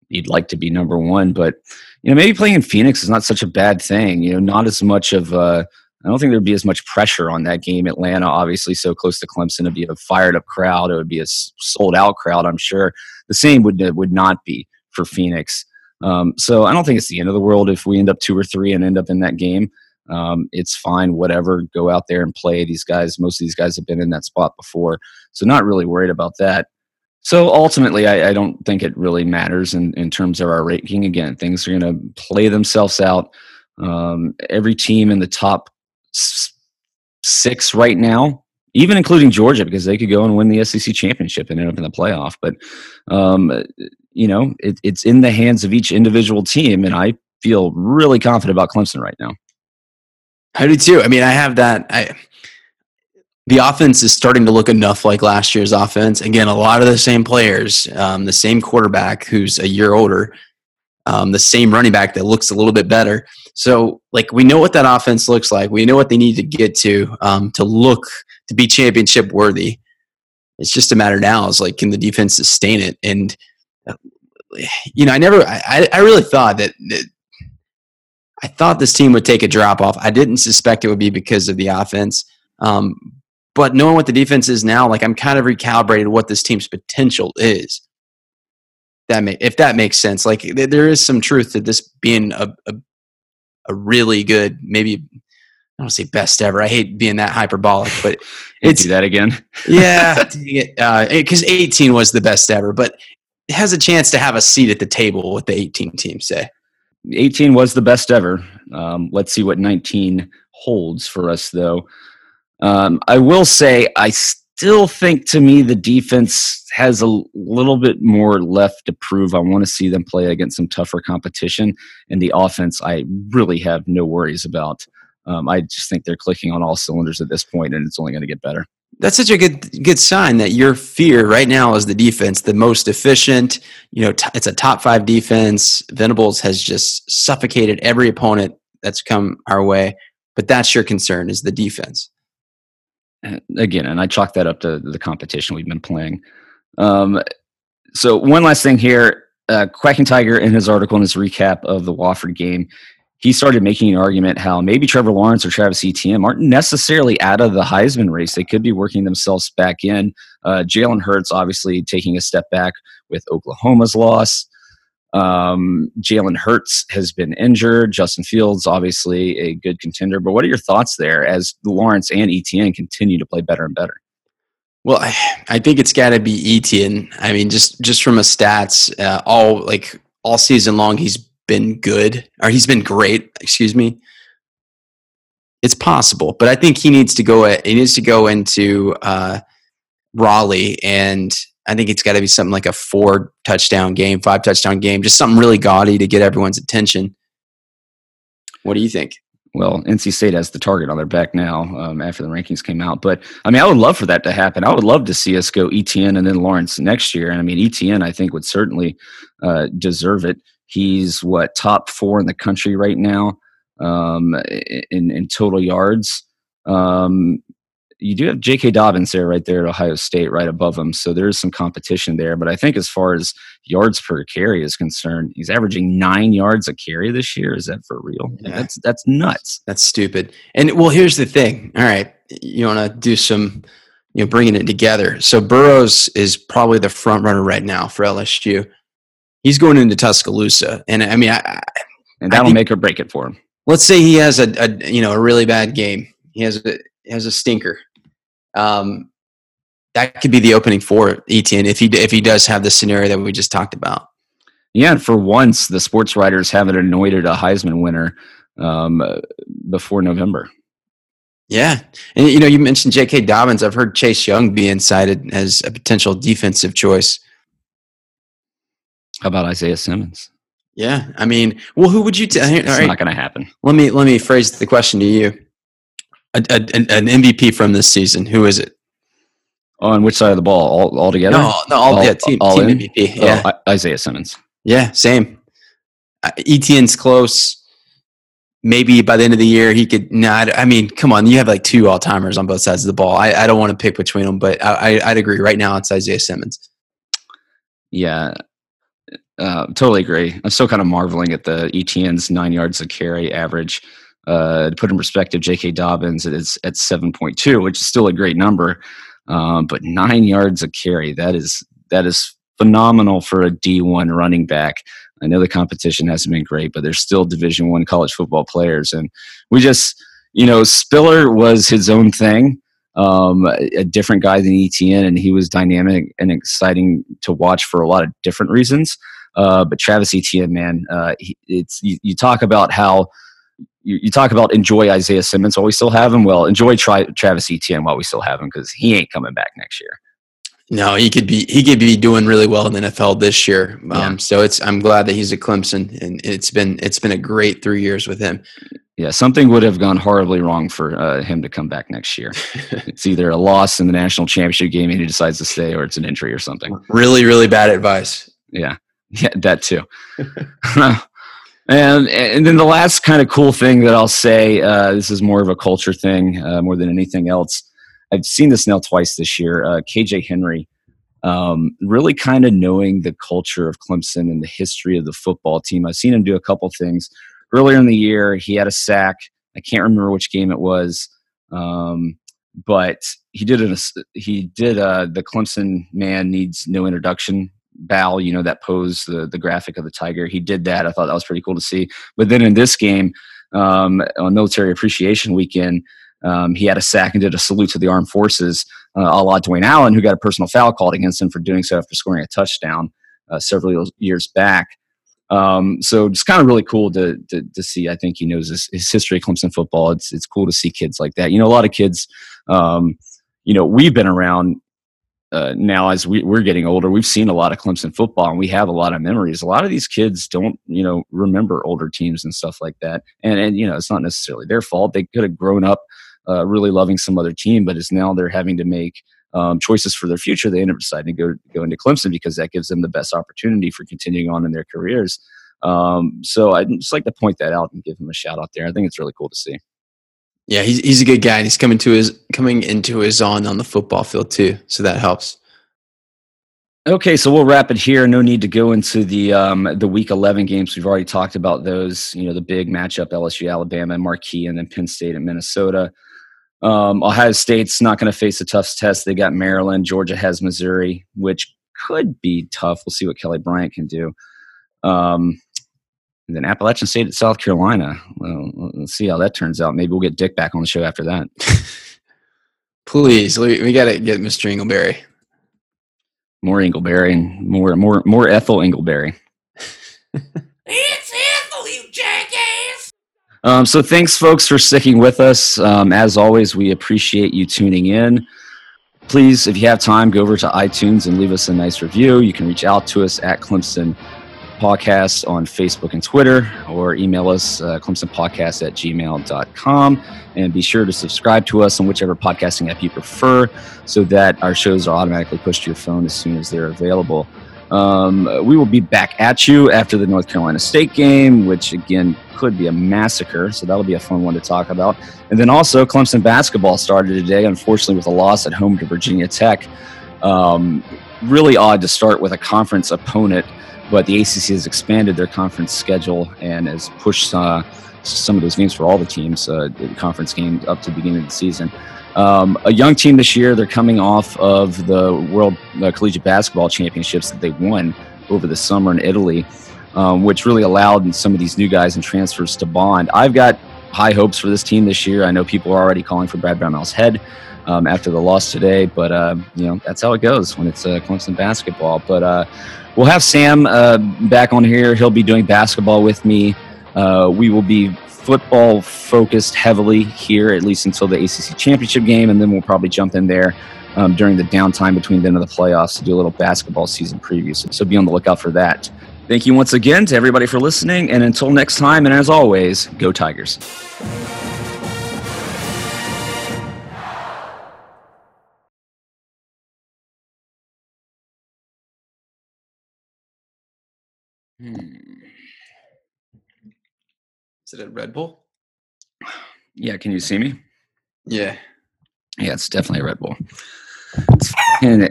B: you'd like to be number one, but you know, maybe playing in Phoenix is not such a bad thing. You know, not as much of. Uh, I don't think there'd be as much pressure on that game. Atlanta, obviously, so close to Clemson, it'd be a fired up crowd. It would be a sold out crowd. I'm sure the same would would not be for Phoenix. Um, so I don't think it's the end of the world if we end up two or three and end up in that game. Um, it's fine, whatever. Go out there and play. These guys, most of these guys have been in that spot before, so not really worried about that. So ultimately, I, I don't think it really matters in, in terms of our ranking. Again, things are going to play themselves out. Um, every team in the top six right now, even including Georgia, because they could go and win the SEC championship and end up in the playoff. But um, you know, it, it's in the hands of each individual team, and I feel really confident about Clemson right now.
C: I do too. I mean, I have that. I, the offense is starting to look enough like last year's offense. Again, a lot of the same players, um, the same quarterback who's a year older, um, the same running back that looks a little bit better. So, like, we know what that offense looks like. We know what they need to get to um, to look to be championship worthy. It's just a matter now. Is like, can the defense sustain it? And uh, you know, I never, I, I really thought that, that I thought this team would take a drop off. I didn't suspect it would be because of the offense. Um, but knowing what the defense is now, like I'm kind of recalibrated what this team's potential is. That may, if that makes sense, like there is some truth to this being a, a, a really good, maybe I don't say best ever. I hate being that hyperbolic, but
B: it's do that again.
C: yeah, because uh, 18 was the best ever, but it has a chance to have a seat at the table with the 18 team say.
B: 18 was the best ever. Um, let's see what 19 holds for us, though. Um, I will say, I still think to me the defense has a little bit more left to prove. I want to see them play against some tougher competition. And the offense, I really have no worries about. Um, I just think they're clicking on all cylinders at this point, and it's only going to get better
C: that's such a good good sign that your fear right now is the defense, the most efficient. You know, t- it's a top five defense. Venables has just suffocated every opponent that's come our way. But that's your concern is the defense.
B: Again, and I chalk that up to the competition we've been playing. Um, so one last thing here, uh, Quacking Tiger in his article in his recap of the Wofford game, he started making an argument how maybe Trevor Lawrence or Travis Etienne aren't necessarily out of the Heisman race. They could be working themselves back in. Uh, Jalen Hurts obviously taking a step back with Oklahoma's loss. Um, Jalen Hurts has been injured. Justin Fields, obviously a good contender. But what are your thoughts there as Lawrence and Etienne continue to play better and better?
C: Well, I, I think it's got to be Etienne. I mean, just just from a stats, uh, all like all season long, he's been good, or he's been great, excuse me. it's possible, but I think he needs to go. He needs to go into uh, Raleigh, and I think it's got to be something like a four touchdown game, five touchdown game, just something really gaudy to get everyone's attention. What do you think?
B: well, NC State has the target on their back now um, after the rankings came out. But I mean, I would love for that to happen. I would love to see us go Etienne and then Lawrence next year. And I mean, Etienne, I think, would certainly uh, deserve it. He's what top four in the country right now um, in in total yards. Um, you do have J.K. Dobbins there, right there at Ohio State, right above him. So there is some competition there. But I think as far as yards per carry is concerned, he's averaging nine yards a carry this year. Is that for real? Yeah. That's that's nuts.
C: That's stupid. And well, here's the thing. All right, you want to do some, you know, bringing it together. So Burrows is probably the front runner right now for LSU. He's going into Tuscaloosa, and I mean, I,
B: and that'll think, make or break it for him.
C: Let's say he has a, a you know a really bad game. He has a, has a stinker um, that could be the opening for Etienne if he if he does have the scenario that we just talked about.
B: Yeah, and for once, the sports writers haven't anointed a Heisman winner um, before November.
C: Yeah, and you know, you mentioned J.K. Dobbins. I've heard Chase Young being cited as a potential defensive choice.
B: How about Isaiah Simmons?
C: Yeah, I mean, well, who would you tell?
B: It's right. not going to happen.
C: Let me let me phrase the question to you a, a, an MVP from this season. Who is it?
B: On which side of the ball? All, all together?
C: No, no, all, all yeah, team, all team MVP.
B: Oh, yeah, Isaiah Simmons.
C: Yeah, same. Uh, Etienne's close. Maybe by the end of the year he could. Nah, I mean, come on, you have like two all timers on both sides of the ball. I, I don't want to pick between them, but I, I, would agree. Right now, it's Isaiah Simmons.
B: Yeah, uh, totally agree. I'm still kind of marveling at the Etienne's nine yards a carry average. Uh, to put in perspective, J.K. Dobbins is at 7.2, which is still a great number, um, but nine yards a carry that is that is phenomenal for a D1 running back. I know the competition hasn't been great, but there's still Division One college football players, and we just you know Spiller was his own thing. Um, a different guy than Etienne, and he was dynamic and exciting to watch for a lot of different reasons. Uh, but Travis Etienne, man, uh, he, it's you, you, talk about how you, you, talk about enjoy Isaiah Simmons while we still have him. Well, enjoy Tri- Travis Etienne while we still have him because he ain't coming back next year.
C: No, he could be he could be doing really well in the NFL this year. Um, yeah. So it's I'm glad that he's at Clemson, and it's been it's been a great three years with him.
B: Yeah, something would have gone horribly wrong for uh, him to come back next year. it's either a loss in the national championship game and he decides to stay, or it's an injury or something.
C: Really, really bad advice.
B: Yeah, yeah, that too. And and then the last kind of cool thing that I'll say, uh, this is more of a culture thing uh, more than anything else. I've seen this now twice this year. Uh, KJ Henry, um, really kind of knowing the culture of Clemson and the history of the football team. I've seen him do a couple things. Earlier in the year, he had a sack. I can't remember which game it was, um, but he did it. He did uh, the Clemson man needs no introduction bow, you know, that pose, the, the graphic of the tiger. He did that. I thought that was pretty cool to see. But then in this game, um, on Military Appreciation Weekend, um, he had a sack and did a salute to the armed forces, uh, a la Dwayne Allen, who got a personal foul called against him for doing so after scoring a touchdown uh, several years back. Um, so it's kind of really cool to, to, to see. I think he knows his, his, history of Clemson football. It's it's cool to see kids like that. You know, a lot of kids. Um, you know, we've been around uh, now as we, we're getting older, we've seen a lot of Clemson football and we have a lot of memories. A lot of these kids don't, you know, remember older teams and stuff like that. And, and you know, it's not necessarily their fault. They could have grown up uh, really loving some other team, but it's now they're having to make um, choices for their future. They end up deciding to go, go into Clemson because that gives them the best opportunity for continuing on in their careers. Um, so I'd just like to point that out and give him a shout out there. I think it's really cool to see.
C: Yeah, he's he's a good guy, and he's coming to his coming into his own on the football field too, so that helps.
B: Okay, so we'll wrap it here. No need to go into the um, the Week 11 games. We've already talked about those. You know, the big matchup: LSU, Alabama, and Marquee, and then Penn State and Minnesota. Um, Ohio State's not going to face a tough test. They got Maryland. Georgia has Missouri, which could be tough. We'll see what Kelly Bryant can do. Um, and then Appalachian State at South Carolina. Well, let's see how that turns out. Maybe we'll get Dick back on the show after that.
C: Please, we, we got to get Mr. Ingleberry.
B: More Ingleberry and more more more Ethel Ingleberry.
D: it's Ethel, you jackass.
B: Um, so thanks, folks, for sticking with us. Um, as always, we appreciate you tuning in. Please, if you have time, go over to iTunes and leave us a nice review. You can reach out to us at Clemson Podcast on Facebook and Twitter, or email us uh, clemsonpodcast at gmail.com. And be sure to subscribe to us on whichever podcasting app you prefer so that our shows are automatically pushed to your phone as soon as they're available. Um, we will be back at you after the North Carolina State game, which again could be a massacre. So that'll be a fun one to talk about. And then also, Clemson basketball started today, unfortunately, with a loss at home to Virginia Tech. Um, really odd to start with a conference opponent, but the ACC has expanded their conference schedule and has pushed uh, some of those games for all the teams, uh, conference games, up to the beginning of the season. Um, a young team this year. They're coming off of the World uh, Collegiate Basketball Championships that they won over the summer in Italy, um, which really allowed some of these new guys and transfers to bond. I've got high hopes for this team this year. I know people are already calling for Brad Brownell's head um, after the loss today, but uh, you know that's how it goes when it's uh, Clemson basketball. But uh, we'll have Sam uh, back on here. He'll be doing basketball with me. Uh, we will be football focused heavily here, at least until the ACC championship game, and then we'll probably jump in there um, during the downtime between the end of the playoffs to do a little basketball season preview. So, so be on the lookout for that. Thank you once again to everybody for listening, and until next time, and as always, go Tigers.
C: Hmm. Is it a Red Bull?
B: Yeah, can you see me?
C: Yeah.
B: Yeah, it's definitely a Red Bull. It's fucking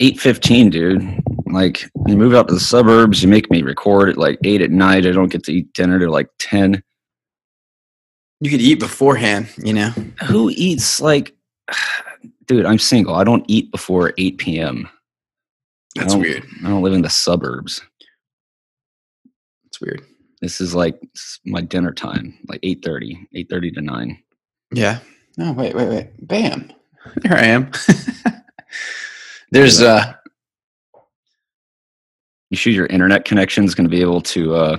B: eight fifteen, dude. Like you move out to the suburbs, you make me record at like eight at night. I don't get to eat dinner till like ten.
C: You could eat beforehand, you know.
B: Who eats like, dude? I'm single. I don't eat before eight p.m.
C: That's
B: don't-
C: weird.
B: I don't live in the suburbs.
C: Weird.
B: This is like my dinner time, like 8.30, 8.30 to 9.
C: Yeah. No, wait, wait, wait. Bam. Here I am. There's uh
B: You sure your internet connection is going to be able to uh,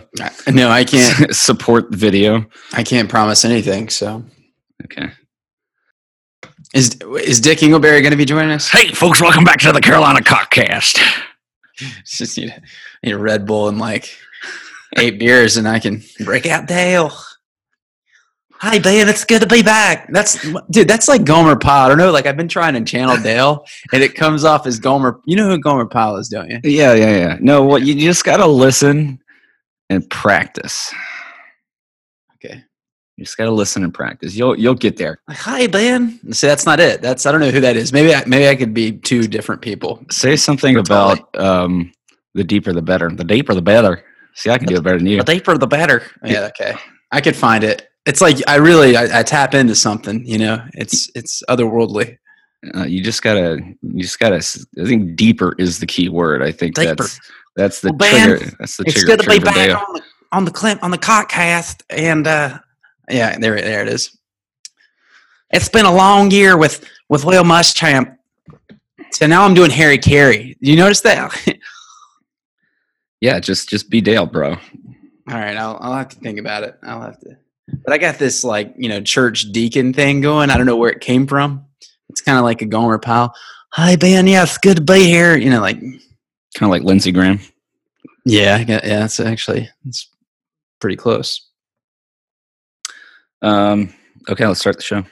C: no, I can't
B: support the video?
C: I can't promise anything, so
B: Okay.
C: is is Dick Ingleberry gonna be joining us?
B: Hey, folks, welcome back to the Carolina Cockcast.
C: Just need a, need a Red Bull and like eight beers and I can break out Dale. Hi Ben, it's good to be back. That's dude, that's like Gomer Pyle. I don't know, like I've been trying to channel Dale and it comes off as Gomer. You know who Gomer Pyle is, don't you?
B: Yeah, yeah, yeah. No, what you just got to listen and practice.
C: Okay.
B: You just got to listen and practice. You'll you'll get there.
C: Like, hi Ben. See, that's not it. That's I don't know who that is. Maybe I, maybe I could be two different people.
B: Say something about um, the deeper the better. The deeper the better. See, I can do it better than you.
C: The deeper the better. Yeah, okay. I could find it. It's like I really I, I tap into something, you know. It's it's otherworldly.
B: Uh, you just gotta, you just gotta. I think deeper is the key word. I think
C: Deeper.
B: that's that's the
C: Well, Ben,
B: trigger. That's the
C: It's
B: trigger.
C: good to be back on the on the clip on the cockcast and uh yeah, there there it is. It's been a long year with with Will Muschamp. So now I'm doing Harry Caray. You notice that?
B: Yeah, just just be Dale, bro.
C: All right, I'll I'll have to think about it. I'll have to. But I got this like you know church deacon thing going. I don't know where it came from. It's kind of like a Gomer Pyle. Hi Ben, yeah, it's good to be here. You know, like
B: Kind of like Lindsey Graham.
C: yeah, yeah. It's actually it's pretty close.
B: Um, okay, let's start the show.